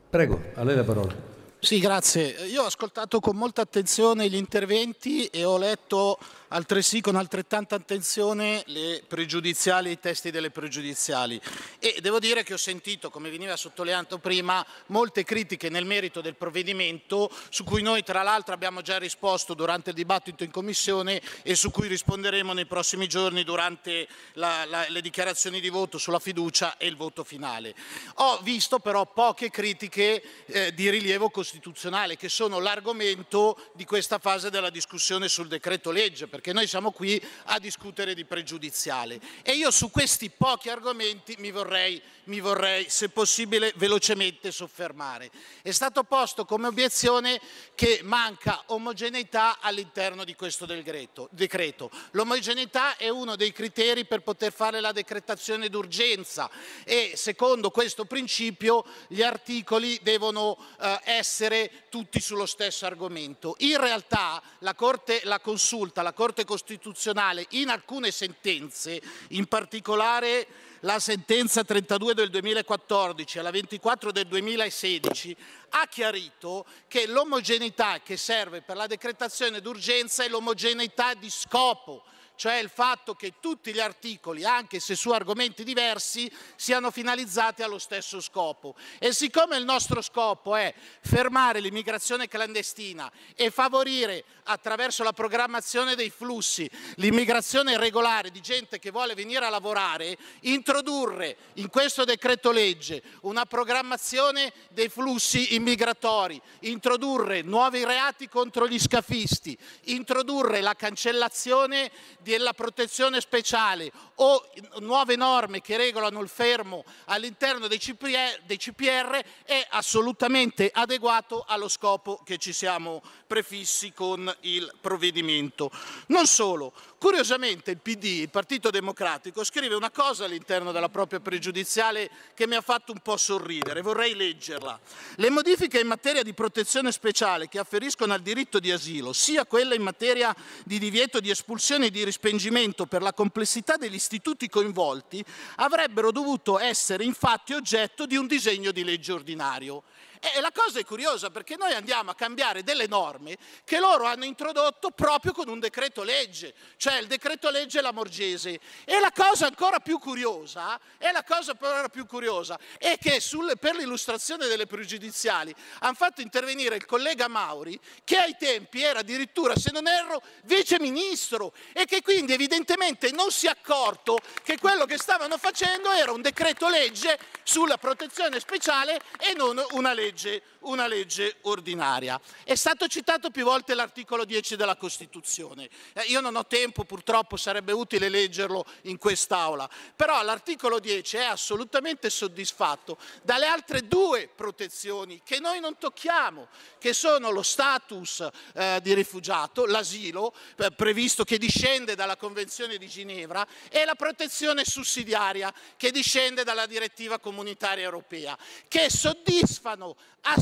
Prego, a lei la parola. Sì, grazie. Io ho ascoltato con molta attenzione gli interventi e ho letto altresì con altrettanta attenzione le pregiudiziali, i testi delle pregiudiziali e devo dire che ho sentito, come veniva sottolineato prima, molte critiche nel merito del provvedimento su cui noi tra l'altro abbiamo già risposto durante il dibattito in commissione e su cui risponderemo nei prossimi giorni durante la- la- le dichiarazioni di voto sulla fiducia e il voto finale. Ho visto però poche critiche eh, di rilievo costituzionale che sono l'argomento di questa fase della discussione sul decreto legge perché noi siamo qui a discutere di pregiudiziale e io su questi pochi argomenti mi vorrei, mi vorrei se possibile velocemente soffermare. È stato posto come obiezione che manca omogeneità all'interno di questo decreto. L'omogeneità è uno dei criteri per poter fare la decretazione d'urgenza e secondo questo principio gli articoli devono eh, essere tutti sullo stesso argomento. In realtà la, Corte, la Consulta, la Corte Costituzionale in alcune sentenze, in particolare la sentenza 32 del 2014 e la 24 del 2016, ha chiarito che l'omogeneità che serve per la decretazione d'urgenza è l'omogeneità di scopo, cioè il fatto che tutti gli articoli, anche se su argomenti diversi, siano finalizzati allo stesso scopo. E siccome il nostro scopo è fermare l'immigrazione clandestina e favorire attraverso la programmazione dei flussi l'immigrazione regolare di gente che vuole venire a lavorare, introdurre in questo decreto legge una programmazione dei flussi immigratori, introdurre nuovi reati contro gli scafisti, introdurre la cancellazione della protezione speciale o nuove norme che regolano il fermo all'interno dei CPR, dei CPR è assolutamente adeguato allo scopo che ci siamo prefissi con il provvedimento. Non solo, curiosamente il PD, il Partito Democratico, scrive una cosa all'interno della propria pregiudiziale che mi ha fatto un po' sorridere, vorrei leggerla. Le modifiche in materia di protezione speciale che afferiscono al diritto di asilo, sia quelle in materia di divieto di espulsione e di rispengimento per la complessità degli istituti coinvolti, avrebbero dovuto essere infatti oggetto di un disegno di legge ordinario. E la cosa è curiosa perché noi andiamo a cambiare delle norme che loro hanno introdotto proprio con un decreto legge, cioè il decreto legge Lamorgese. E la cosa ancora più curiosa, è la cosa ancora più curiosa, è che sul, per l'illustrazione delle pregiudiziali hanno fatto intervenire il collega Mauri, che ai tempi era addirittura, se non erro, vice ministro e che quindi evidentemente non si è accorto che quello che stavano facendo era un decreto legge sulla protezione speciale e non una legge legge, una legge ordinaria. È stato citato più volte l'articolo 10 della Costituzione. Eh, io non ho tempo, purtroppo sarebbe utile leggerlo in quest'Aula, però l'articolo 10 è assolutamente soddisfatto dalle altre due protezioni che noi non tocchiamo, che sono lo status eh, di rifugiato, l'asilo, eh, previsto che discende dalla Convenzione di Ginevra, e la protezione sussidiaria che discende dalla direttiva comunitaria europea, che soddisfano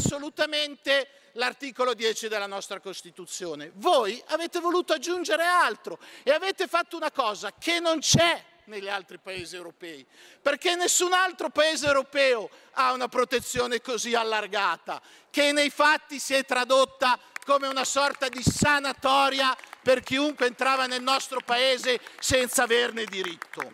assolutamente l'articolo 10 della nostra Costituzione. Voi avete voluto aggiungere altro e avete fatto una cosa che non c'è negli altri paesi europei, perché nessun altro paese europeo ha una protezione così allargata, che nei fatti si è tradotta come una sorta di sanatoria per chiunque entrava nel nostro paese senza averne diritto.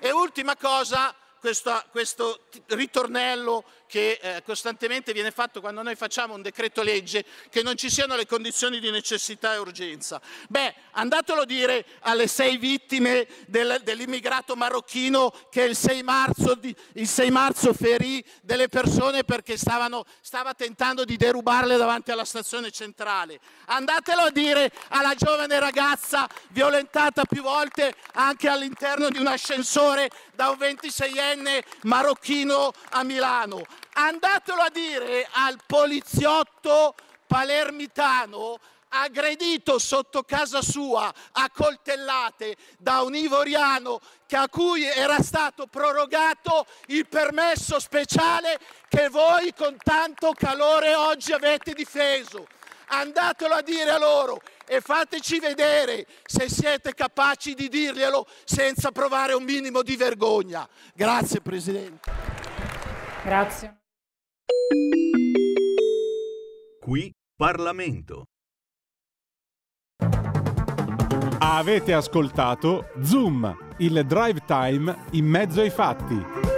E ultima cosa, questo, questo ritornello che eh, costantemente viene fatto quando noi facciamo un decreto legge, che non ci siano le condizioni di necessità e urgenza. Beh, andatelo a dire alle sei vittime del, dell'immigrato marocchino che il 6 marzo, di, il 6 marzo ferì delle persone perché stavano, stava tentando di derubarle davanti alla stazione centrale. Andatelo a dire alla giovane ragazza violentata più volte anche all'interno di un ascensore da un 26enne marocchino a Milano andatelo a dire al poliziotto palermitano aggredito sotto casa sua a coltellate da un ivoriano a cui era stato prorogato il permesso speciale che voi con tanto calore oggi avete difeso. Andatelo a dire a loro e fateci vedere se siete capaci di dirglielo senza provare un minimo di vergogna. Grazie Presidente. Grazie. Qui Parlamento. Avete ascoltato Zoom, il drive time in mezzo ai fatti.